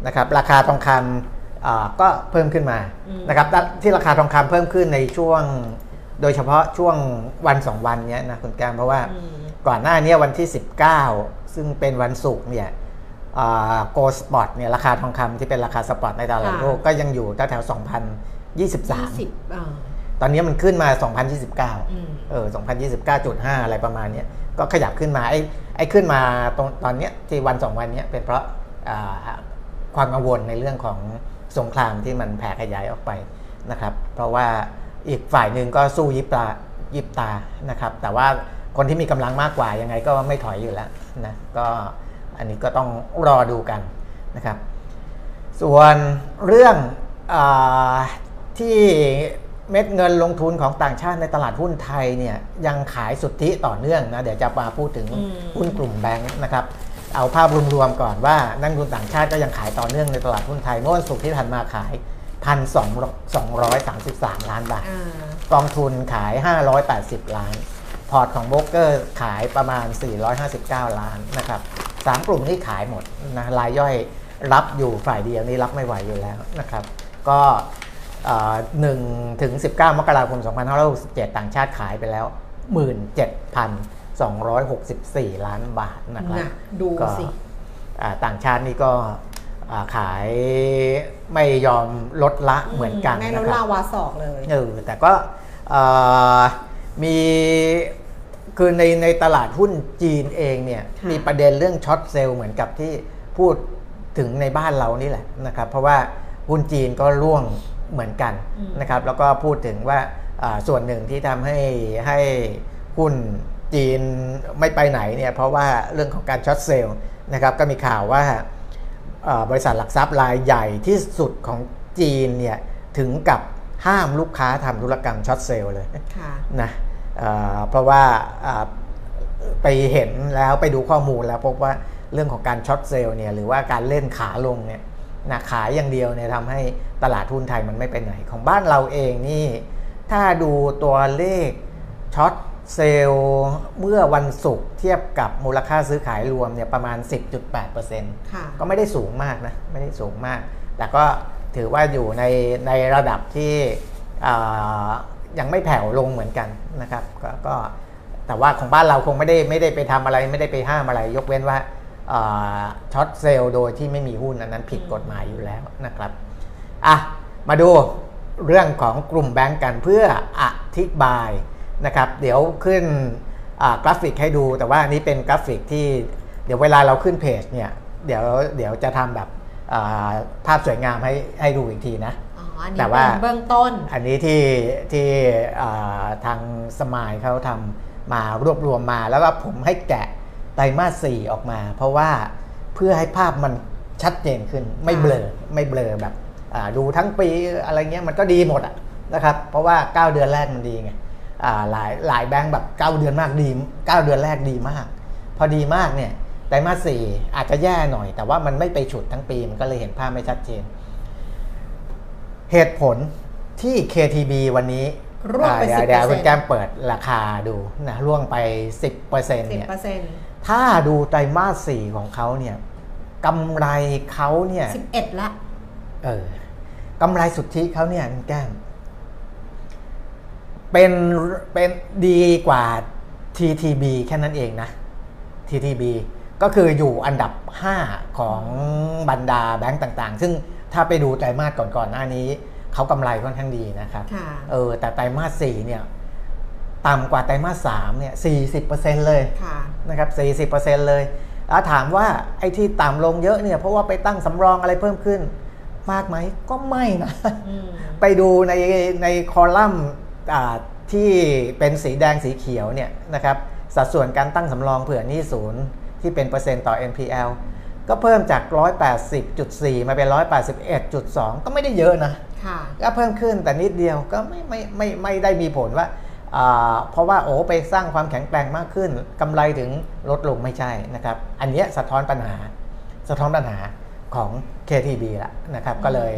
นะครับราคาทองคำอ่าก็เพิ่มขึ้นมาอืมนะครับที่ราคาทองคำเพิ่มขึ้นในช่วง โดยเฉพาะช่วงวันสองวันเนี้ยนะคุณแก้มเพราะว่าอืมก่อนหน้าเนี้ยวันที่ 19 ซึ่งเป็นวันศุกร์เนี่ย Gold Spot เนี่ยราคาทองคำที่เป็นราคา spot ในตลาดค่ะโลกก็ยังอยู่แถวๆ20 2023อ่า ตอนนี้มันขึ้นมาอืม2029 เออ 2029.5 อะไรประมาณเนี้ยก็ขยับขึ้นมา ไอ้ไอ้ขึ้นมาตรงตอนเนี้ยที่วันสองวันเนี้ยเป็นเพราะอ่าความกังวลในเรื่องของสงครามที่มันแผ่ขยายออกไปนะครับ เพราะว่าอีกฝ่ายหนึ่งก็สู้ยิบตายิบตานะครับ แต่ว่าคนที่มีกำลังมากกว่ายังไงก็ไม่ถอยอยู่แล้วนะ ก็อันนี้ก็ต้องรอดูกันนะครับ ส่วนเรื่องอาที่ เม็ดเงินลงทุนของต่างชาติในตลาดหุ้นไทยเนี่ยยังขายสุทธิต่อเนื่องนะเดี๋ยวจะมาพูดถึงอืมหุ้นกลุ่มแบงค์นะครับเอาภาพรวมๆก่อนว่านักลงทุนต่างชาติก็ยังขายต่อเนื่องในตลาดหุ้นไทยเมื่อวันศุกร์ที่ผ่านมาขาย 1,233 ล้านบาทอ่ากองทุนขาย 580 ล้าน พอร์ตของโบรกเกอร์ขายประมาณ 459 ล้านนะครับสามกลุ่มที่ขายหมดนะรายย่อยรับอยู่ฝ่ายเดียวนี่รับไม่ไหวอยู่แล้วนะครับ ก็เอ่อ 1ถึง19 มกราคม 2567 ต่างชาติขายไปแล้ว 17,264 ล้านบาทนะครับน่ะดูก็สิอ่าต่างชาตินี่ก็อ่าขายไม่ยอมลดละเหมือนกันในนะรถครัลาบวาสอกเลยเออแต่ก็เอ่อมีคือในในตลาดหุ้นจีนเองเนี่ยค่ะมีประเด็นเรื่องช็อตเซลล์เหมือนกับที่พูดถึงในบ้านเรานี่แหละนะครับ เพราะว่าหุ้นจีนก็ร่วง เหมือนกันนะครับ แล้วก็พูดถึงว่าอ่าส่วนหนึ่งที่ทำให้ให้หุ้นจีนไม่ไปไหนเนี่ยเพราะว่าเรื่องของการ short sell นะครับก็มีข่าวว่าเอ่อบริษัทหลักทรัพย์รายใหญ่ที่สุดของจีนเนี่ยถึงกับห้ามลูกค้าทำธุรกรรม short sell เลยค่ะนะเอ่อเพราะว่าอ่าไปเห็นแล้วไปดูข้อมูลแล้วพบว่าเรื่องของการ short sell เนี่ยหรือว่าการเล่นขาลงเนี่ย นะขายอย่างเดียวเนี่ยทำให้ตลาดหุ้นไทยมันไม่ไปไหน ของบ้านเราเองนี่ถ้าดูตัวเลขshort sell เมื่อวันศุกร์เทียบกับมูลค่าซื้อขายรวมเนี่ยประมาณ 10.8%ค่ะก็ไม่ได้สูงมากนะ ไม่ได้สูงมาก แต่ก็ถือว่าอยู่ในในระดับที่อ่ายังไม่แผ่วลงเหมือนกันนะครับกก็แต่ว่าของบ้านเราคงไม่ได้ไม่ได้ไปทำอะไรไม่ได้ไปห้ามอะไร ยกเว้นว่า short sell โดยที่ไม่มีหุ้นอันนั้นผิดกฎหมายอยู่แล้วนะครับอะมาดูเรื่องของกลุ่มแบงก์กันเพื่ออธิบายนะครับ เดี๋ยวขึ้นอ่ากราฟิกให้ดูแต่ว่าอันนี้เป็นกราฟิกที่เดี๋ยวเวลาเราขึ้นเพจเนี่ยเดี๋ยวเดี๋ยวจะทำแบบอ่าภาพสวยงามให้ให้ดูอีกทีนะอ๋ออันนี้แต่ว่าเป็นเบื้องต้น อันนี้ที่ที่อ่าทางสมายเขาทำมารวบรวมมาแล้วก็ผมให้แกะ ไตรมาสสี่ออกมา เพราะว่าเพื่อให้ภาพมันชัดเจนขึ้นไม่เบลอไม่เบลอแบบอ่าดูทั้งปีอะไรเงี้ยมันก็ดีหมดอะนะครับเพราะว่า 9 เดือนแรกมันดีไงอ่าหลายหลายแบงก์แบบ 9 เดือนมากดี 9 เดือนแรกดีมาก พอดีมากเนี่ยไตรมาสสี่อาจจะแย่หน่อย แต่ว่ามันไม่ไปฉุดทั้งปีมันก็เลยเห็นภาพไม่ชัดเจน เหตุผลที่ KTB วันนี้ร่วงไปอ่าเดี๋ยว10%เดี๋ยวคุณแก้มเปิดราคาดูนะร่วงไป 10%เนี่ย10% ถ้าดูไตรมาสสี่ของเขาเนี่ยกำไรเขาเนี่ย11ละ เออกำไรสุทธิเขาเนี่ยคุณแก้มเป็นเป็นดีกว่า TTB แค่นั้นเองนะ TTB ก็คืออยู่อันดับ 5 ของบรรดาแบงก์ต่างๆ ซึ่งถ้าไปดูไตรมาสก่อนๆหน้านี้ เขากำไรค่อนข้างดีนะครับค่ะเออ แต่ไตรมาส4เนี่ย ต่ำกว่าไตรมาส3เนี่ย40%เลยค่ะนะครับ40%เลยแล้วถามว่าไอ้ที่ต่ำลงเยอะเนี่ยเพราะว่าไปตั้งสำรองอะไรเพิ่มขึ้น มากไหมก็ไม่นะอืมไปดูในในคอลัมน์อ่าที่เป็นสีแดงสีเขียวเนี่ยนะครับสัดส่วนการตั้งสำรองเผื่อหนี้ศูนย์ที่เป็นเปอร์เซ็นต์ต่อ NPL ก็เพิ่มจาก 180.4 มาเป็น 181.2 ก็ไม่ได้เยอะนะค่ะก็เพิ่มขึ้นแต่นิดเดียวก็ไม่ไม่ไม่ไม่ได้มีผลว่าอ่า เพราะว่าโอ้ไปสร้างความแข็งแกร่งมากขึ้นกำไรถึงลดลงไม่ใช่นะครับ อันเนี้ยสะท้อนปัญหา สะท้อนปัญหาของ KTB ละนะครับ ก็เลย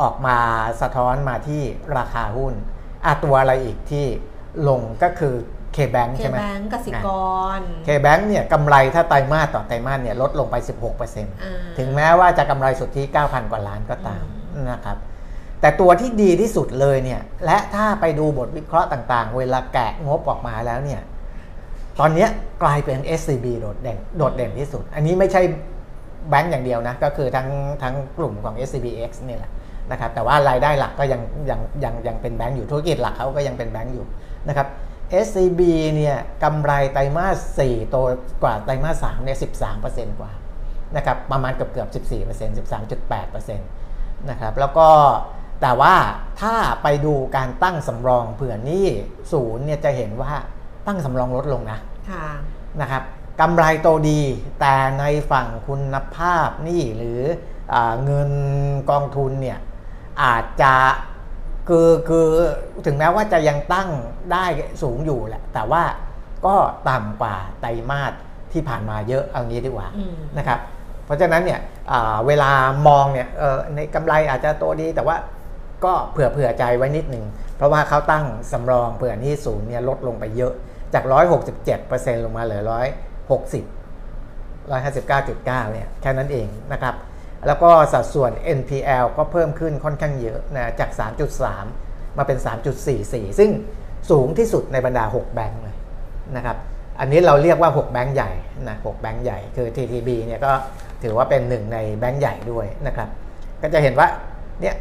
ออกมาสะท้อนมาที่ราคาหุ้นอะตัวอะไรอีกที่ลงก็คือ KBank เคใช่ไหมแบงก์กสิกรเคแบงเนี่ยกำไรถ้าไตรมาสต่อไตรมาสเนี่ยลดลงไป 16%อ่าถึงแม้ว่าจะกำไรสุทธิ 9,000 กว่าล้านก็ตามนะครับ แต่ตัวที่ดีที่สุดเลยเนี่ยและถ้าไปดูบทวิเคราะห์ต่างๆ เวลาแกะงบออกมาแล้วเนี่ยตอนนี้กลายเป็น SCB โดดเด่นโดดเด่นที่สุด อันนี้ไม่ใช่แบงก์อย่างเดียวนะ ก็คือทั้งทั้งกลุ่มของ SCBX นี่แหละนะครับแต่ว่ารายได้หลักก็ยังยังยังยังเป็นแบงก์อยู่ธุรกิจหลักเขาก็ยังเป็นแบงก์อยู่นะครับ SCB เนี่ยกำไรไตรมาส4โตกว่าไตรมาส3เนี่ย13%กว่านะครับประมาณเกือบเกือบ14% 13.8%นะครับแล้วก็ แต่ว่าถ้าไปดูการตั้งสำรองเผื่อหนี้ศูนย์เนี่ยจะเห็นว่าตั้งสำรองลดลงนะค่ะนะครับกำไรโตดี แต่ในฝั่งคุณภาพหนี่หรืออาเงินกองทุนเนี่ยอาจจะคือคือถึงแม้ว่าจะยังตั้งได้สูงอยู่แหละ แต่ว่าก็ต่ำกว่าไตรมาสที่ผ่านมาเยอะเอางี้ดีกว่าอืมนะครับ เพราะฉะนั้นเนี่ยอ่าเวลามองเนี่ยเออในกำไรอาจจะโตดีแต่ว่า ก็เผื่อเผื่อใจไว้นิดหนึ่ง เพราะว่าเขาตั้งสำรองเผื่อนี้ศูนย์เนี่ยลดลงไปเยอะจาก 167%ลงมาเหลือ 160 159.9เนี่ยแค่นั้นเองนะครับ แล้วก็สัดส่วน NPL ก็เพิ่มขึ้นค่อนข้างเยอะนะจาก 3.3 มาเป็น 3.44 ซึ่งสูงที่สุดในบรรดา 6 แบงค์เลยนะครับ อันนี้เราเรียกว่า 6 แบงค์ใหญ่นะ6แบงค์ใหญ่คือ TTB เนี่ยก็ถือว่าเป็นหนึ่งในแบงค์ใหญ่ด้วยนะครับ ก็จะเห็นว่าเนี่ย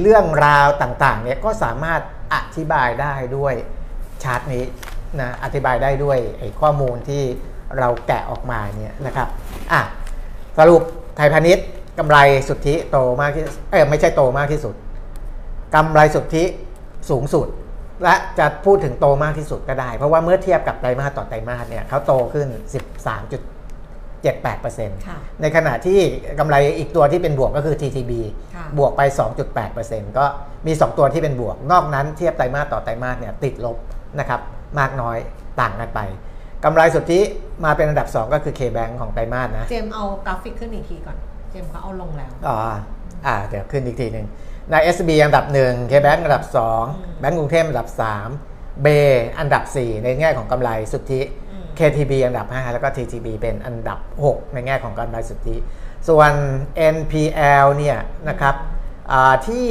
เรื่องราวต่างๆเนี่ยก็สามารถอธิบายได้ด้วยชาร์ตนี้นะอธิบายได้ด้วยข้อมูลที่เราแกะออกมาเนี่ยนะครับอะสรุปไทยพาณิชย์กำไรสุทธิโตมากที่เออไม่ใช่โตมากที่สุดกำไรสุทธิสูงสุด และจะพูดถึงโตมากที่สุดก็ได้ เพราะว่าเมื่อเทียบกับไตรมาสต่อไตรมาสเนี่ยเขาโตขึ้น 13.8 7-8%ในขณะที่กำไรอีกตัวที่เป็นบวกก็คือ TTB บวกไป 2.8%ก็มี 2 ตัวที่เป็นบวก นอกนั้นเทียบไตรมาสต่อไตรมาสเนี่ยติดลบนะครับมากน้อยต่างกันไปกำไรสุทธิมาเป็นอันดับ 2 ก็คือ K-Bank ของไตรมาสนะ เจมเอากราฟิกขึ้นอีกทีก่อน เจมเขาเอาลงแล้ว อ๋อ่า เดี๋ยวขึ้นอีกทีหนึ่งในบีอันดับ 1 K-Bank อันดับ 2 แบงก์กรุงเทพอันดับ 3 เบอันดับ 4 ในแง่ของกำไรสุทธิ KTB อันดับ 5 แล้วก็ TTB เป็นอันดับ 6 ในแง่ของกำไรสุทธิ ส่วน NPL เนี่ยนะครับอ่าที่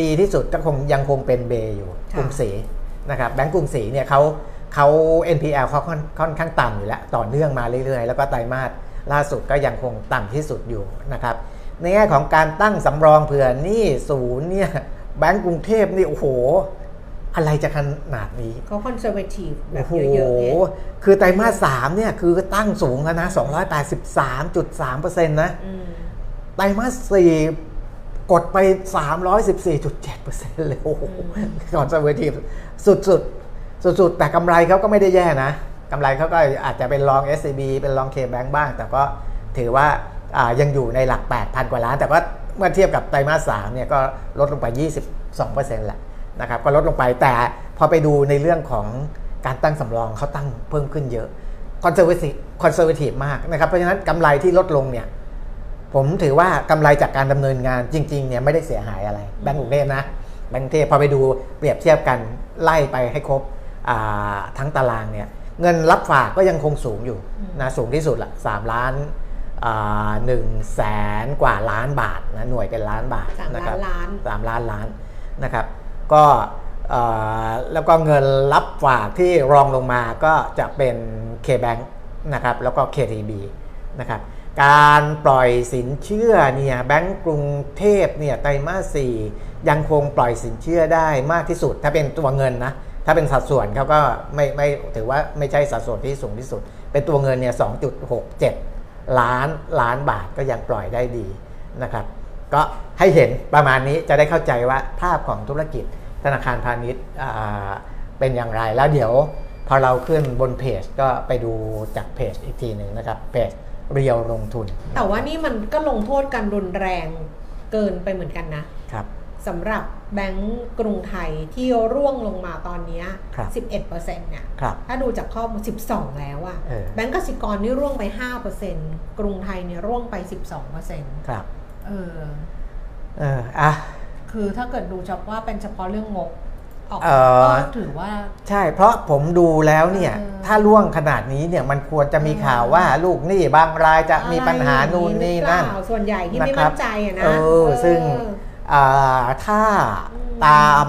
ดีที่สุดก็คงยังคงเป็นเบอยู่ค่ะกรุงศรีนะครับแบงก์กรุงศรีเนี่ยเขาเขา NPL เขาค่อนค่อนข้างต่ำอยู่แล้ว ต่อเนื่องมาเรื่อยๆ แล้วก็ไตรมาสล่าสุดก็ยังคงต่ำที่สุดอยู่นะครับในแง่ของการตั้งสำรองเผื่อหนี้ศูนย์เนี่ยแบงก์กรุงเทพนี่โอ้โห อะไรจะขนาดนี้เขาคอนเซอร์เวทีฟแบบโอ้โหเยอะๆเนี่ยคือไตรมาสสามเนี่ยคือตั้งสูงแล้วนะ283.3%นะอืมไตรมาสสี่กดไป 314.7%เลยโอ้โหคอนเซอร์เวทีฟสุดๆ สุดๆ แต่กำไรเขาก็ไม่ได้แย่นะกำไรเขาก็อาจจะเป็นรอง SCB เป็นรอง KBank บ้าง แต่ก็ถือว่าอ่ายังอยู่ในหลัก 8,000 กว่าล้าน แต่ว่าเมื่อเทียบกับไตรมาส3เนี่ยก็ลดลงไป 22%แหละ นะครับก็ลดลงไปแต่พอไปดูในเรื่องของการตั้งสำรองเขาตั้งเพิ่มขึ้นเยอะconservative conservative มากนะครับเพราะฉะนั้นกำไรที่ลดลงเนี่ยผมถือว่ากำไรจากการดำเนินงานจริงๆเนี่ยไม่ได้เสียหายอะไรแบงก์กรุงเทพนะแบงก์กรุงเทพพอไปดูเปรียบเทียบกันไล่ไปให้ครบอ่าทั้งตารางเนี่ยเงินรับฝากก็ยังคงสูงอยู่นะสูงที่สุดละสามล้านหนึ่งแสนกว่าล้านบาทนะหน่วยเป็นล้านบาทสามนะคล้ารับนล้านสามล้านล้านนะครับ ก็แล้วก็เงินรับฝากที่รองลงมาก็จะเป็น KBank นะครับแล้วก็ KTB นะครับการปล่อยสินเชื่อเนี่ยแบงก์กรุงเทพเนี่ยไตรมาสสี่ยังคงปล่อยสินเชื่อได้มากที่สุด ถ้าเป็นตัวเงินนะถ้าเป็นสัดส่วนเขาก็ไม่ไม่ถือว่าไม่ใช่สัดส่วนที่สูงที่สุด เป็นตัวเงินเนี่ย2.67 ล้านล้านบาทก็ยังปล่อยได้ดีนะครับ ก็ให้เห็นประมาณนี้จะได้เข้าใจว่าภาพของธุรกิจธนาคารพาณิชย์อ่าเป็นอย่างไรแล้วเดี๋ยวพอเราขึ้นบนเพจก็ไปดูจากเพจอีกทีหนึ่งนะครับเพจเรียวลงทุน แต่ว่านี่มันก็ลงโทษกันรุนแรงเกินไปเหมือนกันนะครับสำหรับแบงก์กรุงไทยที่ร่วงลงมาตอนเนี้ยครับ11%เนี่ยครับถ้าดูจากข้อมูล 12 แล้วอะเออแบงก์กสิกรนี่ร่วงไป 5%กรุงไทยเนี่ยร่วงไป 12%ครับ เออ เอออะ คือถ้าเกิดดูเฉพาะว่าเป็นเฉพาะเรื่องงบออกเอ่อ ก็ถือว่า ใช่ เพราะผมดูแล้วเนี่ย เออถ้าล่วงขนาดนี้เนี่ยมันควรจะมีข่าวว่าลูกหนี้บางรายจะมีปัญหานู่นนี่นั่น อะไรอย่างหรือเปล่าส่วนใหญ่ที่ไม่นะครับมั่นใจอะนะเออซึ่งอ่าถ้าอืมตาม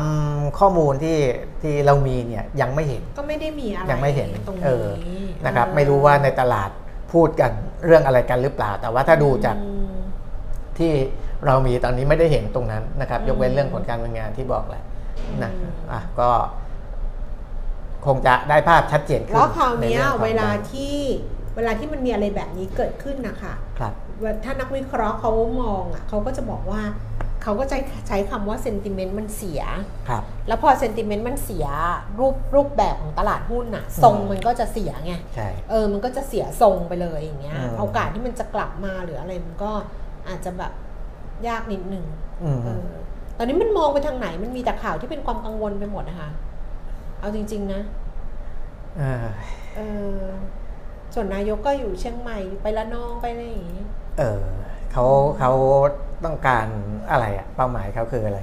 ข้อมูลที่ที่เรามีเนี่ยยังไม่เห็น ก็ไม่ได้มีอะไรยังไม่เห็นตรงเอนี้อนะครับ เออไม่รู้ว่าในตลาดพูดกันเรื่องอะไรกันหรือเปล่า แต่ว่าถ้าดูจากอืมเพ ที่เรามีตอนนี้ไม่ได้เห็นตรงนั้นนะครับอืมยกเว้นเรื่องผลการดำเนินงานที่บอกแหละนะอืมอะก็คงจะได้ภาพชัดเจนขึ้นแล้วคราวเนี้ยใรื่องของเวลาที่เวลาที่มันมีอะไรแบบนี้เกิดขึ้นนะคะครับถ้านักวิเคราะห์เขามองอะเขาก็จะบอกว่าเขาก็จะใช้คำว่าเซนติเมนต์มันเสียครับแล้วพอเซนติเมนต์มันเสียรูปรูปแบบของตลาดหุ้นน่ะ ทรงมันก็จะเสียไงใช่เออมันก็จะเสียทรงไปเลยอย่างเงี้ยอืมโอกาสที่มันจะกลับมาหรืออะไรมันก็ อาจจะแบบยากนิดนึงอืมเออตอนนี้มันมองไปทางไหน มันมีแต่ข่าวที่เป็นความกังวลไปหมดนะคะเอาจริง ๆ นะเออเออส่วนนายกก็อยู่เชียงใหม่ไปละนองไปอะไรอย่างงี้ เออเขาเขาต้องการอะไรอะเป้าหมายเขาคืออะไร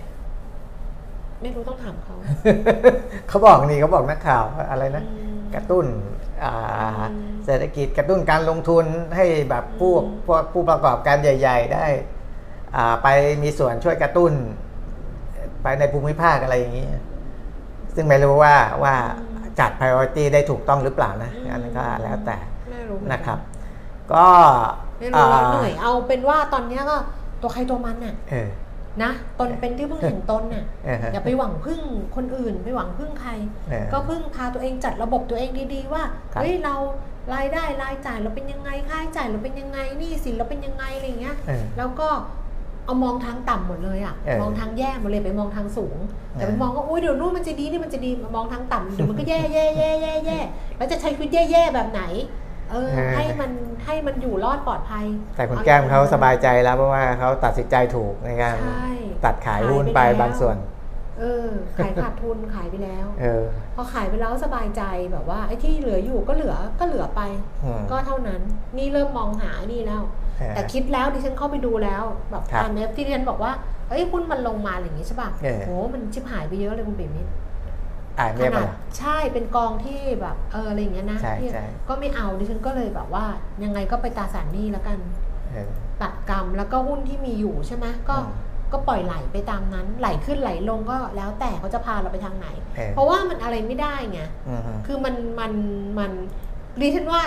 ไม่รู้ต้องถามเขา เขาบอกนี่เขาบอกนักข่าวว่าอะไรนะอืม กระตุ้นอ่าอืมเศรษฐกิจกระตุ้นการลงทุนให้แบบผู้อืมพวกผู้ประกอบการใหญ่ ๆ ได้อ่าไปมีส่วนช่วยกระตุ้น ไปในภูมิภาคอะไรอย่างนี้ ซึ่งไม่รู้ว่าว่าจัด priority ได้ถูกต้องหรือเปล่านะอันนั้นก็แล้วแต่ไม่รู้เหมือกันะครับ ก็ไม่รู้ว่าอ่าเหนื่อยเอาเป็นว่าตอนเนี้ยก็ตัวใครตัวมันน่ะเออ นะตนเป็นที่พึ่งแห่งตนน่ะเออฮะอย่าไปหวังพึ่งคนอื่นไปหวังพึ่งใครเออก็พึ่งพาตัวเองจัดระบบตัวเองดีๆ ว่าครับเฮ้ยเรารายได้รายจ่ายเราเป็นยังไงค่าใช้จ่ายเราเป็นยังไงหนี่สินเราเป็นยังไงอะไรอย่างเงี้ยเออแล้วก็เอามองทางต่ำหมดเลยอะเออมองทางแย่หมดเลยไปมองทางสูง แต่ไปเออมองว่าอุ้ยเดี๋ยวนู้นมันจะดีนี่มันจะดีมองทางต่ำเดี๋ยวมันก็แย่แย่แย่แย่แย่แล้วจะใช้ชีวิตแย่ๆแบบไหน เออให้มันให้มันอยู่รอดปลอดภัย แต่คุณแก้มเขาสบายใจแล้วเพราะว่าเขาตัดสินใจถูกในการใช่ตัดขายหุ้นไปขายไปแล้วบางส่วน เออ ขายขาดทุนขายไปแล้ว เออ พอขายไปแล้วสบายใจแบบว่าไอ้ที่เหลืออยู่ก็เหลือก็เหลือไปอืมก็เท่านั้น นี่เริ่มมองหาไอ้นี่แล้วเออแต่คิดแล้วดิฉันเข้าไปดูแล้วแบบครับตามเอฟที่ดิฉันบอกว่าเอ้ยหุ้นมันลงมาอะไรอย่างงี้ใช่ป่ะเออโหมันชิบหายไปเยอะเลยคุณปิ่มมิตร อ่านขเรียบนาร้ดอยใช่เป็นกองที่แบบเอออะไรอย่างเงี้ยนะใช่ที่ใช่ก็ไม่เอาดิฉันก็เลยแบบว่า ยังไงก็ไปตราสารหนี้แล้วกันเออ ตัดกรรมแล้วก็หุ้นที่มีอยู่ใช่ไหมก็อืม ก็ปล่อยไหลไปตามนั้น ไหลขึ้นไหลลงก็แล้วแต่เขาจะพาเราไปทางไหน เออเพราะว่ามันอะไรไม่ได้ไง อืมฮึคือมันมันมันดิฉันว่า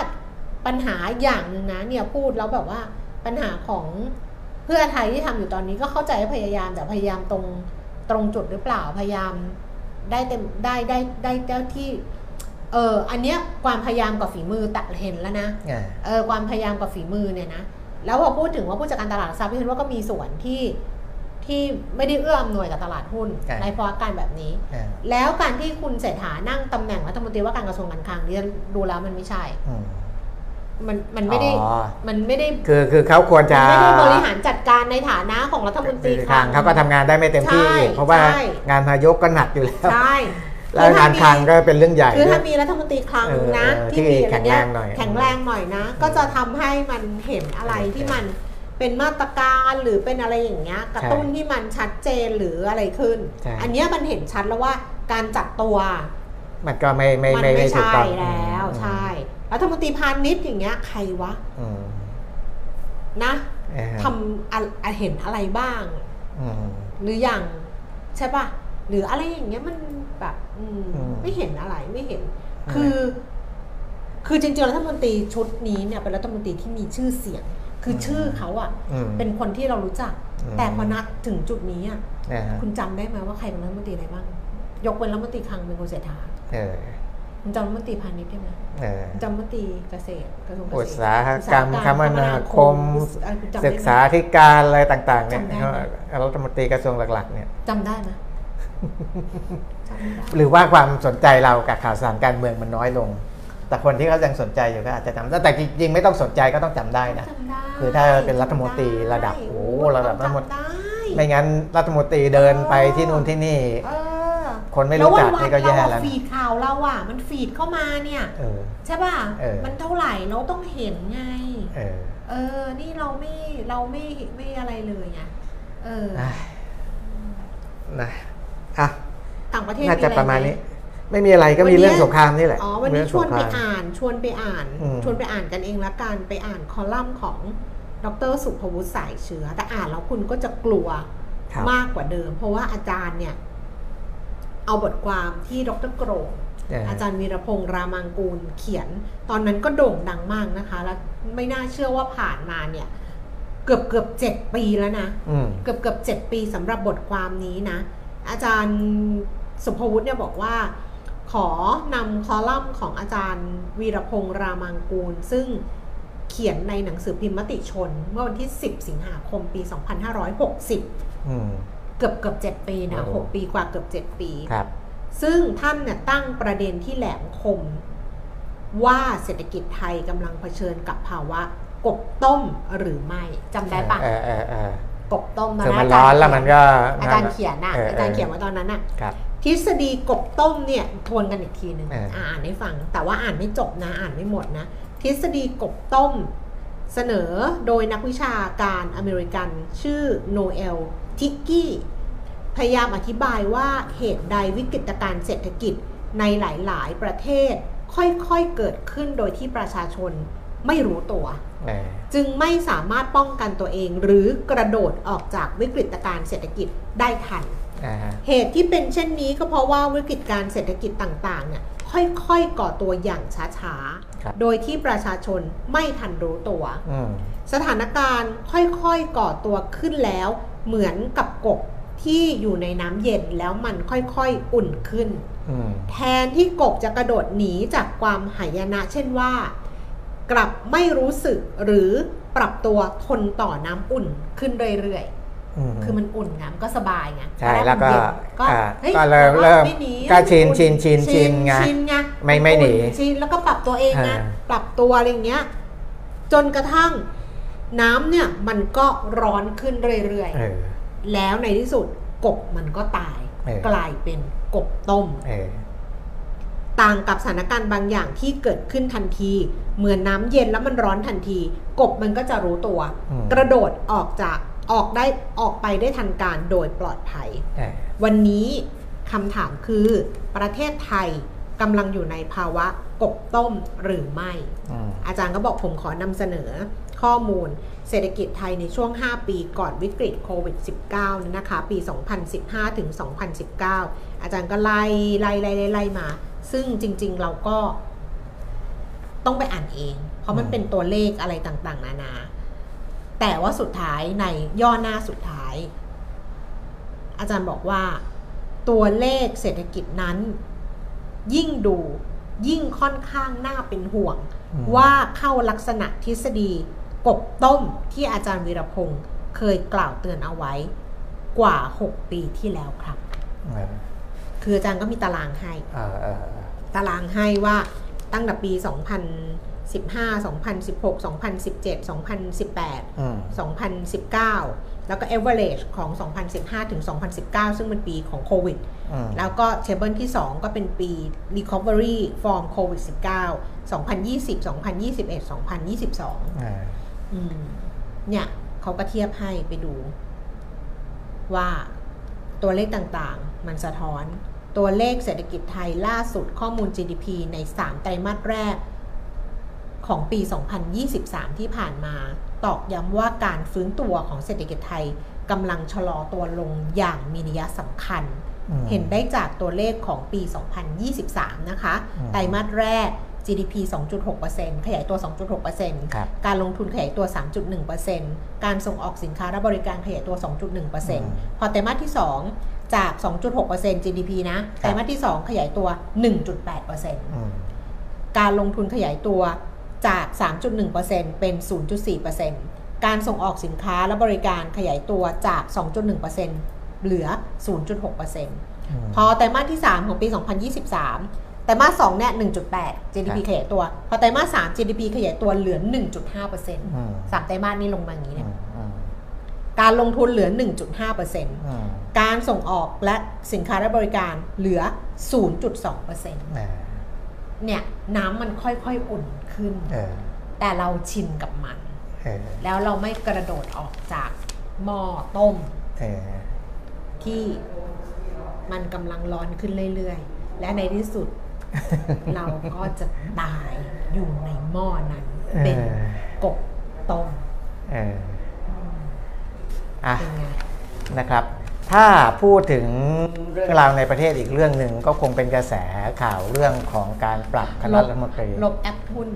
ปัญหาอย่างหนึ่งนะเนี่ยพูดแล้วแบบว่าปัญหาของเพื่อไทยที่ทำอยู่ตอนนี้ก็เข้าใจว่าพยายามแต่พยายามตรงตรงจุดหรือเปล่าพยายาม ได้เต็มได้ได้ได้เจ้าที่เอออันเนี้ยความพยายามกับฝีมือตัดเห็นแล้วนะอ่าเออความพยายามกับฝีมือเนี่ยนะแล้วพอพูดถึงว่าผู้จัดการตลาดหลักทรัพย์พี่เห็นว่าก็มีส่วนที่ที่ไม่ได้เอื้ออำนวยกับตลาดหุ้นในภาวะการแบบนี้อ่าแล้วการที่คุณเศรษฐานั่งตำแหน่งรัฐมนตรีว่าการกระทรวงการคลังดิฉันดูแล้วมันไม่ใช่อื มมันมันไม่ได้อ๋อ มันไม่ได้คือคือเขาควรจะมันไม่ได้บริหารจัดการในฐานะของรัฐมนตรีคือคลัทางเขาก็ทำงานได้ไม่เต็มที่ใช่เพราะว่าใช่ งานนายกก็หนักอยู่แล้ว ใช่แล้วงานคลังก็เป็นเรื่องใหญ่ คือด้วถ้ายมีรัฐมนตรีคลังนะ เออที่มีอะไรเนี้ยที่แข็งแรงหน่อยแข็งแรงหน่อยนะ ก็จะทำให้มันเห็นอะไรที่มันเป็นมาตรการหรือเป็นอะไรอย่างเงี้ยกระตุ้นที่มันชัดเจนหรืออะไรขึ้น ใช่ อันเนี้ยมันเห็นชัดแล้วว่าการจัดตัว มันก็ไม่ไม่มันไม่ไม่ไม่ถูกใช่ต้องแล้ว อืม ใช่ รัฐมนตรีพาณิชย์อย่างเงี้ยใครวะอืมนะเออทำอะอะเห็นอะไรบ้างอืมหรืออย่างใช่ปะหรืออะไรอย่างเงี้ยมันแบบอืมอืมไม่เห็นอะไรไม่เห็นอืมคือ คือจริงๆรัฐมนตรีชุดนี้เนี่ยเป็นรัฐมนตรีที่มีชื่อเสียง คืออมชื่อเขาอะอืมเป็นคนที่เรารู้จักอืมแต่พอนัดถึงจุดนี้อะนะฮะคุณจำได้ไหมว่าใครเป็นรัฐมนตรีอะไรบ้าง ยกเว้นรัฐมนตรีคลังเป็นคุณเศรษฐาเออคุณ จำรัฐมนตรีพาณิชย์ได้ไหมเออคุณจำรัฐมนตรีเกษตรกระทรวงเกษตรอุตสาหกรรมอุตคสาหมนาคมอะไรคุณจำได้ไหมศึกษาธิการอะไรต่าง ๆ เนี่ยจำได้ไหมรัฐมนตรีกระทรวงหลัก ๆ เนี่ยจำได้ไหมจำไม่ได้หรือว่าความสนใจเรากับข่าวสารการเมืองมันน้อยลง แต่คนที่เขายังสนใจอยู่ก็อาจจะจำได้แต่จริงๆไม่ต้องสนใจก็ต้องจำได้นะจำได้คือถ้าเป็นรัฐมนตรีระดับโอ้โหระดับรัฐมนตรีจำได้ไม่งั้นรัฐมนตรีเดินไปที่นู่นที่นี่เออ คนไม่รู้จักแล้ววันๆนี่ก็แย่เราแล้วอะฟีดข่าวเราอะ มันฟีดเข้ามาเนี่ยเออใช่ป่ะเออมันเท่าไหร่เราต้องเห็นไงเออเออ นี่เราไม่เราไม่ไม่อะไรเลยไงเอออะนะอะต่างประเทศน่าจะอไประมาณนี้ไหไม่มีอะไรก็วันมีนี้เรื่องสงครามนี่แหละอ๋อวันนี้เรื่องชวนไปสงครามอ่านชวนไปอ่านอืมชวนไปอ่านกันเองละกันไปอ่านคอลัมน์ของดรสุภวุฒิสายเชื้อ แต่อ่านแล้วคุณก็จะกลัวครับมากกว่าเดิม เพราะว่าอาจารย์เนี่ย เอาบทความที่ดรโกรงเอออาจารย์วีรพงษ์รามังกูลเขียน ตอนนั้นก็โด่งดังมากนะคะ แล้วไม่น่าเชื่อว่าผ่านมาเนี่ย เกือบเกือบเจ็ดปีแล้วนะอืมเกือบเกือบเจ็ดปีสำหรับบทความนี้นะ อาจารย์สุภวุฒิเนี่ยบอกว่า ขอนำคอลัมน์ของอาจารย์วีรพงษ์รามังกูล ซึ่งเขียนในหนังสือพิมพ์มติชน เมื่อวันที่ 10 สิงหาคมปี 2560อืม เกือบเกือบ7ปีนะโอ้6ปีกว่าเกือบ7ปีครับ ซึ่งท่านเนี่ยตั้งประเด็นที่แหลมคม ว่าเศรษฐกิจไทยกำลังเผชิญกับภาวะกบต้มหรือไม่จำได้ปะเออเออเออกบต้มคือมันอาจาร้อนย์แล้วมันก็อาจารย์เขียนน่ะเอาจารย์เขียนว่าตอนนั้นน่ะครับทฤษฎีกบต้มเนี่ยทวนกันอีกทีหนึ่งเอออ่อ่านให้ฟัง แต่ว่าอ่านไม่จบนะอ่านไม่หมดนะ ทฤษฎีกบต้มเสนอโดยนักวิชาการอเมริกันชื่อโนเอล ทิกกี้ พยายามอธิบายว่าเหตุใดวิกฤตการณ์เศรษฐกิจในหลาย ๆ ประเทศค่อย ๆ เกิดขึ้นโดยที่ประชาชนไม่รู้ตัวเออจึงไม่สามารถป้องกันตัวเอง หรือกระโดดออกจากวิกฤตการณ์เศรษฐกิจได้ทันอ่าฮะเหตุที่เป็นเช่นนี้ก็เพราะว่าวิกฤตการเศรษฐกิจต่าง ๆ เนี่ยค่อย ๆ ก่อตัวอย่างช้าครับๆโดยที่ประชาชนไม่ทันรู้ตัวอืมสถานการณ์ค่อย ๆ ก่อตัวขึ้นแล้ว เหมือนกับกบที่อยู่ในน้ำเย็นแล้วมันค่อยๆอุ่นขึ้นอืมแทนที่กบจะกระโดดหนีจากความหายนะ เช่นว่า กลับไม่รู้สึกหรือปรับตัวทนต่อน้ำอุ่นขึ้นเรื่อยๆอืมคือมันอุ่นไงมันก็สบายไงใช่ตอนรแล้วก็มันเย็นก็อ่าฮ้ยก็เริ่มแต่ว่าเริ่มไหนีก็ชินอุ่ชินชินชินไงชินไงไม่ไม่หนีอุ่ชินแล้วก็ปรับตัวเองไงอ่าปรับตัวอะไรอย่างเงี้ย จนกระทั่ง น้ำเนี่ยมันก็ร้อนขึ้นเรื่อยเออๆแล้วในที่สุดกบมันก็ตายเออกลายเป็นกบต้มเออต่างกับสถานการณ์บางอย่างที่เกิดขึ้นทันที เหมือนน้ำเย็นแล้วมันร้อนทันที กบมันก็จะรู้ตัวอืมกระโดดออกจากออกได้ออกไปได้ทันการโดยปลอดภัยเออวันนี้คำถามคือประเทศไทยกำลังอยู่ในภาวะกบต้มหรือไม่อืมอาจารย์ก็บอกผมขอนำเสนอ ข้อมูลเศรษฐกิจไทยในช่วง 5 ปีก่อนวิกฤตโควิด -19 เนี่ยนะคะ ปี 2015 ถึง 2019 อาจารย์ก็ไล่ไล่ไล่ไล่ไล่มา ซึ่งจริง ๆ เราก็ต้องไปอ่านเอง เพราะมันเป็นตัวเลขอะไรต่างๆ นานา แต่ว่าสุดท้ายในย่อหน้าสุดท้าย อาจารย์บอกว่าตัวเลขเศรษฐกิจนั้น ยิ่งดูยิ่งค่อนข้างน่าเป็นห่วงอืมว่าเข้าลักษณะทฤษฎี กบต้มที่อาจารย์วีรพงศ์เคยกล่าวเตือนเอาไว้กว่า 6 ปีที่แล้วครับเออคืออาจารย์ก็มีตารางให้เออเออเออตารางให้ว่าตั้งแต่ปี 2015 2016 2017 2018อืม2019 แล้วก็ average ของ 2015 ถึง 2019 ซึ่งเป็นปีของโควิดอืมแล้วก็เทเบิลที่ 2 ก็เป็นปี recovery from covid 19 2020 2021 2022 เอออืมเนี่ยเขาก็เทียบให้ไปดู ว่าตัวเลขต่างๆ มันสะท้อนตัวเลขเศรษฐกิจไทยล่าสุดข้อมูล GDP ใน 3 ไตรมาสแรกของปี 2023 ที่ผ่านมาตอกย้ำว่าการฟื้นตัวของเศรษฐกิจไทยกำลังชะลอตัวลงอย่างมีนัยสำคัญอืมเห็นได้จากตัวเลขของปี 2023 นะคะอืมไตรมาสแรก GDP 2.6%ขยายตัว 2.6%ครับการลงทุนขยายตัว 3.1%การส่งออกสินค้าและบริการขยายตัว 2.1%พอไตรมาสที่ 2 จาก 2.6% GDP นะไตรมาสที่ 2 ขยายตัว 1.8%อืมการลงทุนขยายตัวจาก 3.1%เป็น 0.4%การส่งออกสินค้าและบริการขยายตัวจาก 2.1%เหลือ 0.6%พอไตรมาสที่ 3 ของปี 2023ไตรมาส2เนี่ย 1.8 GDP ครับขยายตัว พอไตรมาส3 GDP ขยายตัวเหลือ 1.5%อืมสามไตรมาสนี้ลงมาอย่างนี้อืเนี่ยมอืมการลงทุนเหลือ 1.5%อืมการส่งออกและสินค้าและบริการเหลือ 0.2%เออเนี่ยน้ำมันค่อยๆอุ่นขึ้นเออแต่เราชินกับมันเออแล้วเราไม่กระโดดออกจากหม้อต้มเออที่มันกำลังร้อนขึ้นเรื่อยๆ และในที่สุด เราก็จะตายอยู่ในหม้อนั้น เป็นเออกบต้มเอออะเป็นไงนะครับ ถ้าพูดถึงเรื่องราวในประเทศอีกเรื่องหนึ่งก็คงเป็นกระแสข่าวเรื่องของการปรับคณะรัฐมนตรีลบแอปหุ้น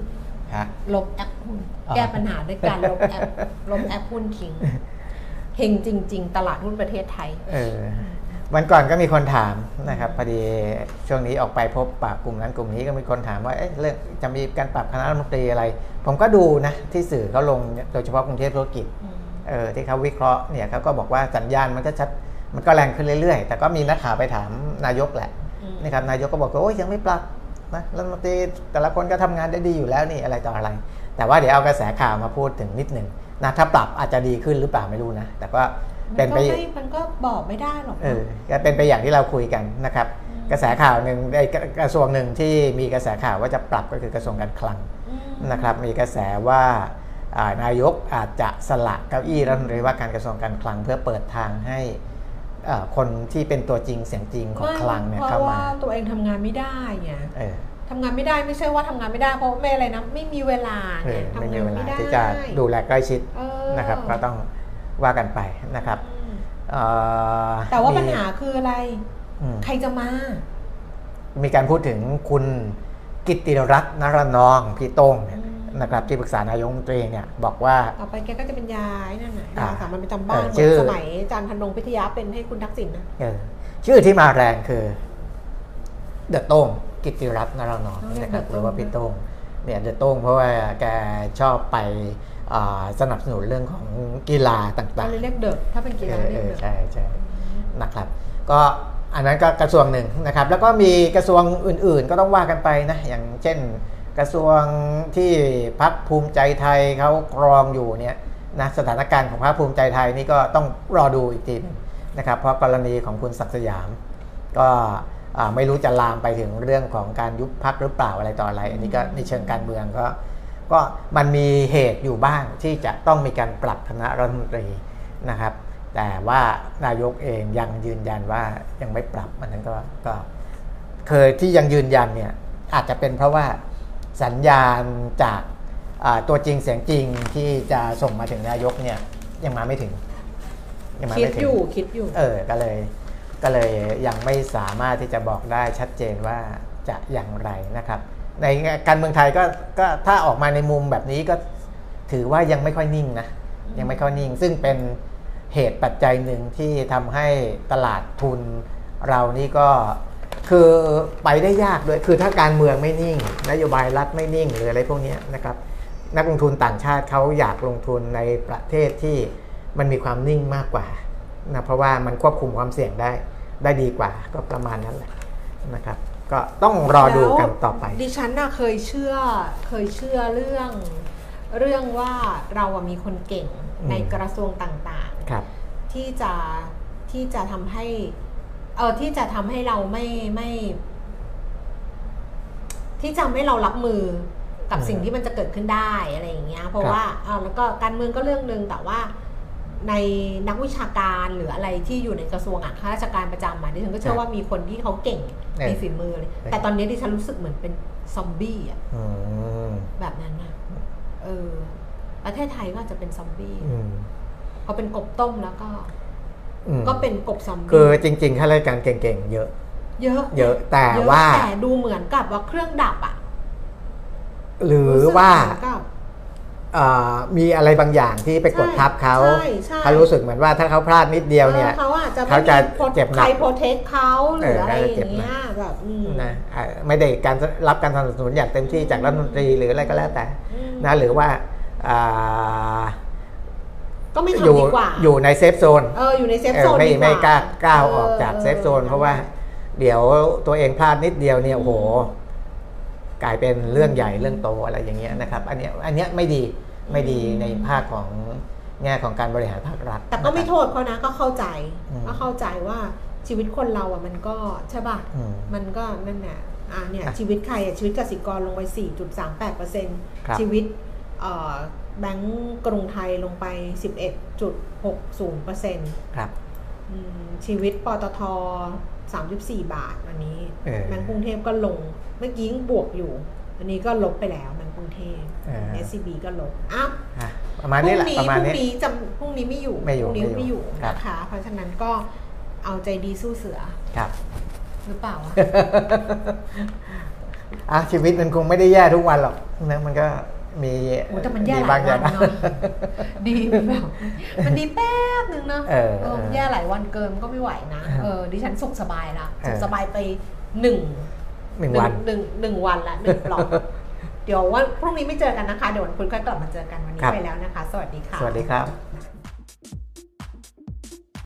ฮฮะลบแอปหุ้นอ๋อแก้ปัญหาด้วยการลบแอปลบแอปหุ้นทิ้งเฮงจริง ๆ ตลาดหุ้นประเทศไทยเออ วันก่อนก็มีคนถามนะครับพอดีช่วงนี้ออกไปพบปะกลุ่มนั้นกลุ่มนี้ก็มีคนถามว่าเอ๊ะเรื่องจะมีการปรับคณะรัฐมนตรีอะไร ผมก็ดูนะที่สื่อเขาลงโดยเฉพาะกรุงเทพธุรกิจเออที่เขาวิเคราะห์เนี่ยเขาก็บอกว่าสัญญาณมันก็ชัดมันก็แรงขึ้นเรื่อยๆ แต่ก็มีนักข่าวไปถามนายกแหละอืมนะครับนายกก็บอกว่าโอ้ยยังไม่ปรับนะรัฐมนตรีแต่ละคนก็ทำงานได้ดีอยู่แล้วนี่อะไรต่ออะไร แต่ว่าเดี๋ยวเอากระแสข่าวมาพูดถึงนิดหนึ่งนะถ้าปรับอาจจะดีขึ้นหรือเปล่าไม่รู้นะแต่ก็มั เป็นนไปก็ไม่มันก็บอกไม่ได้หรอกเออก็เป็นไปอย่างที่เราคุยกันนะครับ กระแสข่าวหนึ่งไอ้กระกระทรวงหนึ่งที่มีกระแสข่าวว่าจะปรับก็คือกระทรวงการคลังมนะครับ มีกระแสว่าอ่านายกอาจจะสละเก้าอี้รัฐมนตรีว่าการกระทรวงการคลังเพื่อเปิดทางให้อ่าคนที่เป็นตัวจริงเสียงจริงของคลังเนี่ยเพเข้าราะมาว่าตัวเองทำงานไม่ได้ไงเออทำงานไม่ได้ไม่ใช่ว่าทำงานไม่ได้เพราะไม่อะไรนะไม่มีเวลาเอไงอไม่ทำมีงานเวลาไม่ได้ที่จะดูแลใกล้ชิดเออนะครับก็ต้อง ว่ากันไปนะครับอืมเอ่อแต่ว่ามีปัญหาคืออะไรอืมใครจะมา มีการพูดถึงคุณกิตติรัตน์นรนองพี่โต้งเนี่ยอืมนะครับที่ปรึกษานายกรัฐมนตรีเนี่ยบอกว่า ต่อไปแกก็จะเป็นยายนั่นน่ะอ่ายาสามัญประจำบ้านเออเหชื่มือนอสมัยอาจารย์ธนงพิทยาเป็นให้คุณทักษิณนะเออชื่อที่มาแรงคือเดอะโต้งกิตติรัตน์นรนองต้องเรียกนะครับเดอะหรือว่าโต้งพี่โต้งเนี่ยเดอะโต้งเพราะว่าแกชอบไปอ่า สนับสนุนเรื่องของกีฬาต่เราางเลยเรียกเด็กถ้าเป็นๆกีเอฬาอเรีเอยกอเด็กใช่ใช่นะครับ ก็อันนั้นก็กระทรวงหนึ่งนะครับ แล้วก็มีกระทรวงอื่น ๆ ก็ต้องว่ากันไปนะอย่างเช่นกระทรวงที่พักภูมิใจไทยเขาครองอยู่เนี่ยนะสถานการณ์ของพรรคภูมิใจไทยนี่ก็ต้องรอดูอีกทีหนึงนะครับ เพราะกรณีของคุณศักดิ์สยาม ก็อ่าไม่รู้จะลามไปถึงเรื่องของการยุบพักหรือเปล่าอะไรต่ออะไร อันนี้ก็ในเชิงการเมืองก็ ก็มันมีเหตุอยู่บ้างที่จะต้องมีการปรับคณะรัฐมนตรีนะครับ แต่ว่านายกเองยังยืนยันว่ายังไม่ปรับอันนั้นก็ก็เคยที่ยังยืนยันเนี่ยอาจจะเป็นเพราะว่าสัญญาณจากอ่าตัวจริงเสียงจริงที่จะส่งมาถึงนายกเนี่ยยังมาไม่ถึงยังมาคิดไม่ถึงอยู่คิดอยู่ เออก็เลยก็เลยยังไม่สามารถที่จะบอกได้ชัดเจนว่าจะอย่างไรนะครับ ในการเมืองไทยก็ก็ถ้าออกมาในมุมแบบนี้ก็ถือว่ายังไม่ค่อยนิ่งนะยังไม่ค่อยนิ่ง ซึ่งเป็นเหตุปัจจัยหนึ่งที่ทำให้ตลาดทุนเรานี่ก็คือไปได้ยากด้วยคือถ้าการเมืองไม่นิ่ง นโยบายรัฐไม่นิ่งหรืออะไรพวกเนี้ยนะครับ นักลงทุนต่างชาติเขาอยากลงทุนในประเทศที่มันมีความนิ่งมากกว่านะเพราะว่ามันควบคุมความเสี่ยงได้ได้ดีกว่าก็ประมาณนั้นแหละนะครับ ก็ต้องรอดูกันต่อไป ดิฉันน่ะเคยเชื่อเคยเชื่อเรื่องเรื่องว่าเราอะมีคนเก่งอืมในกระทรวงต่างครับๆ ที่จะที่จะทำให้เออที่จะทำให้เราไม่ไม่ ที่จะทำให้เรารับมือกับอืมสิ่งที่มันจะเกิดขึ้นได้อะไรอย่างเงี้ย เพราะครับ ว่าเอาแล้วก็การเมืองก็เรื่องหนึ่งแต่ว่า ในนักวิชาการหรืออะไรที่อยู่ในกระทรวงอะข้าราชการประจำมาดิฉันก็เชื่อว่ามีคนที่เขาเก่งเออมีฝีมือเลยเออแต่ตอนนี้ดิฉันรู้สึกเหมือนเป็นซอมบี้อะอืมแบบนั้นนะเออประเทศไทยก็อาจจะเป็นซอมบี้อืมพอเป็นกบต้มแล้วก็อืมก็เป็นกบซอมบี้คือจริงๆข้าราชการเก่งๆเยอะ เยอะ เยอะแต่เยอะว่าแต่ดูเหมือนกับว่าเครื่องดับอะหรือรู้สึกว่าเห มือนกับเอ่อมีอะไรบางอย่างที่ไปกดใช่ทับเขาใช่ใช่เขารู้สึกเหมือนว่าถ้าเขาพลาดนิดเดียวเนี่ยออเขาอาจจะเขาจะไม่มีโปรเจ็บหนักใครโปรเทคเขาหรือเอออะไรอเขาจะเจ็บย่างหนักเงี้ยแบบอืมนะอ่าไม่ได้การรับการสนับสนุนอย่างเต็มที่จากรัฐมนตรีหรืออะไรก็แล้วแต่อืมนะหรือว่าอ่าก็ไม่อยู่ทำดีกว่าอยู่ใน safe zone เอออยู่ใน safe zone ไม่ดีกว่าไม่กล้าก้าวออกออจาก safe zone ออเพราะว่าเดี๋ยวตัวเองพลาดนิดเดียวเนี่ยโอ้โห กลายเป็นเรื่องใหญ่เรื่องโตอะไรอย่างเงี้ยนะครับอันเนี้ยอันเนี้ยไม่ดีไม่ดีในภาคของแง่ของการบริหารภาครัฐ แต่ก็ไม่นะครับโทษเขานะก็เข้าใจอืมก็เข้าใจว่าชีวิตคนเราอะมันก็ใช่ป่ะอืมมันก็นั่นแหละอะเนี่ยอะชีวิตใครอะชีวิตกสิกรลงไป 4.38เปอร์เซ็นต์ครับชีวิตเอ่อแบงก์กรุงไทยลงไป 11.60เปอร์เซ็นต์ครับชีวิตปตท 34 บาทวันนี้เออแบงก์กรุงเทพก็ลงเมื่อกี้ยังบวกอยู่ อันนี้ก็ลบไปแล้วแบงก์กรุงเทพเออ SCB ก็ลบอ้าวอะประมาณนี้แหละพรุ่งประมาณพรุ่นี้งนี้จำพรุ่งนี้ไม่อยู่ไม่อยู่พรุ่งนี้ไม่ไม่ออยู่ยู่ครับ นะคะ เพราะฉะนั้นก็เอาใจดีสู้เสือครับ หรือเปล่าวะอะชีวิตมันคงไม่ได้แย่ทุกวันหรอกนะมันก็มีโอ้แต่มันแย่หบ้ลายงวันอย่งเนาะดีแบบมันดีแป๊บนึงเนาะเออเออมันแย่หลายวันเกินก็ไม่ไหวนะเออดิฉันสุขสบายละเออ สุขสบายไปหนึ่ง หนึ่งวันหนึ่งหนึ่งวันละหนึ่งปลอกเดี๋ยววันพรุ่งนี้ไม่เจอกันนะคะ เดี๋ยววันพุธก็กลับมาเจอกันวันนี้ครับไปแล้วนะคะ สวัสดีค่ะ สวัสดีครับ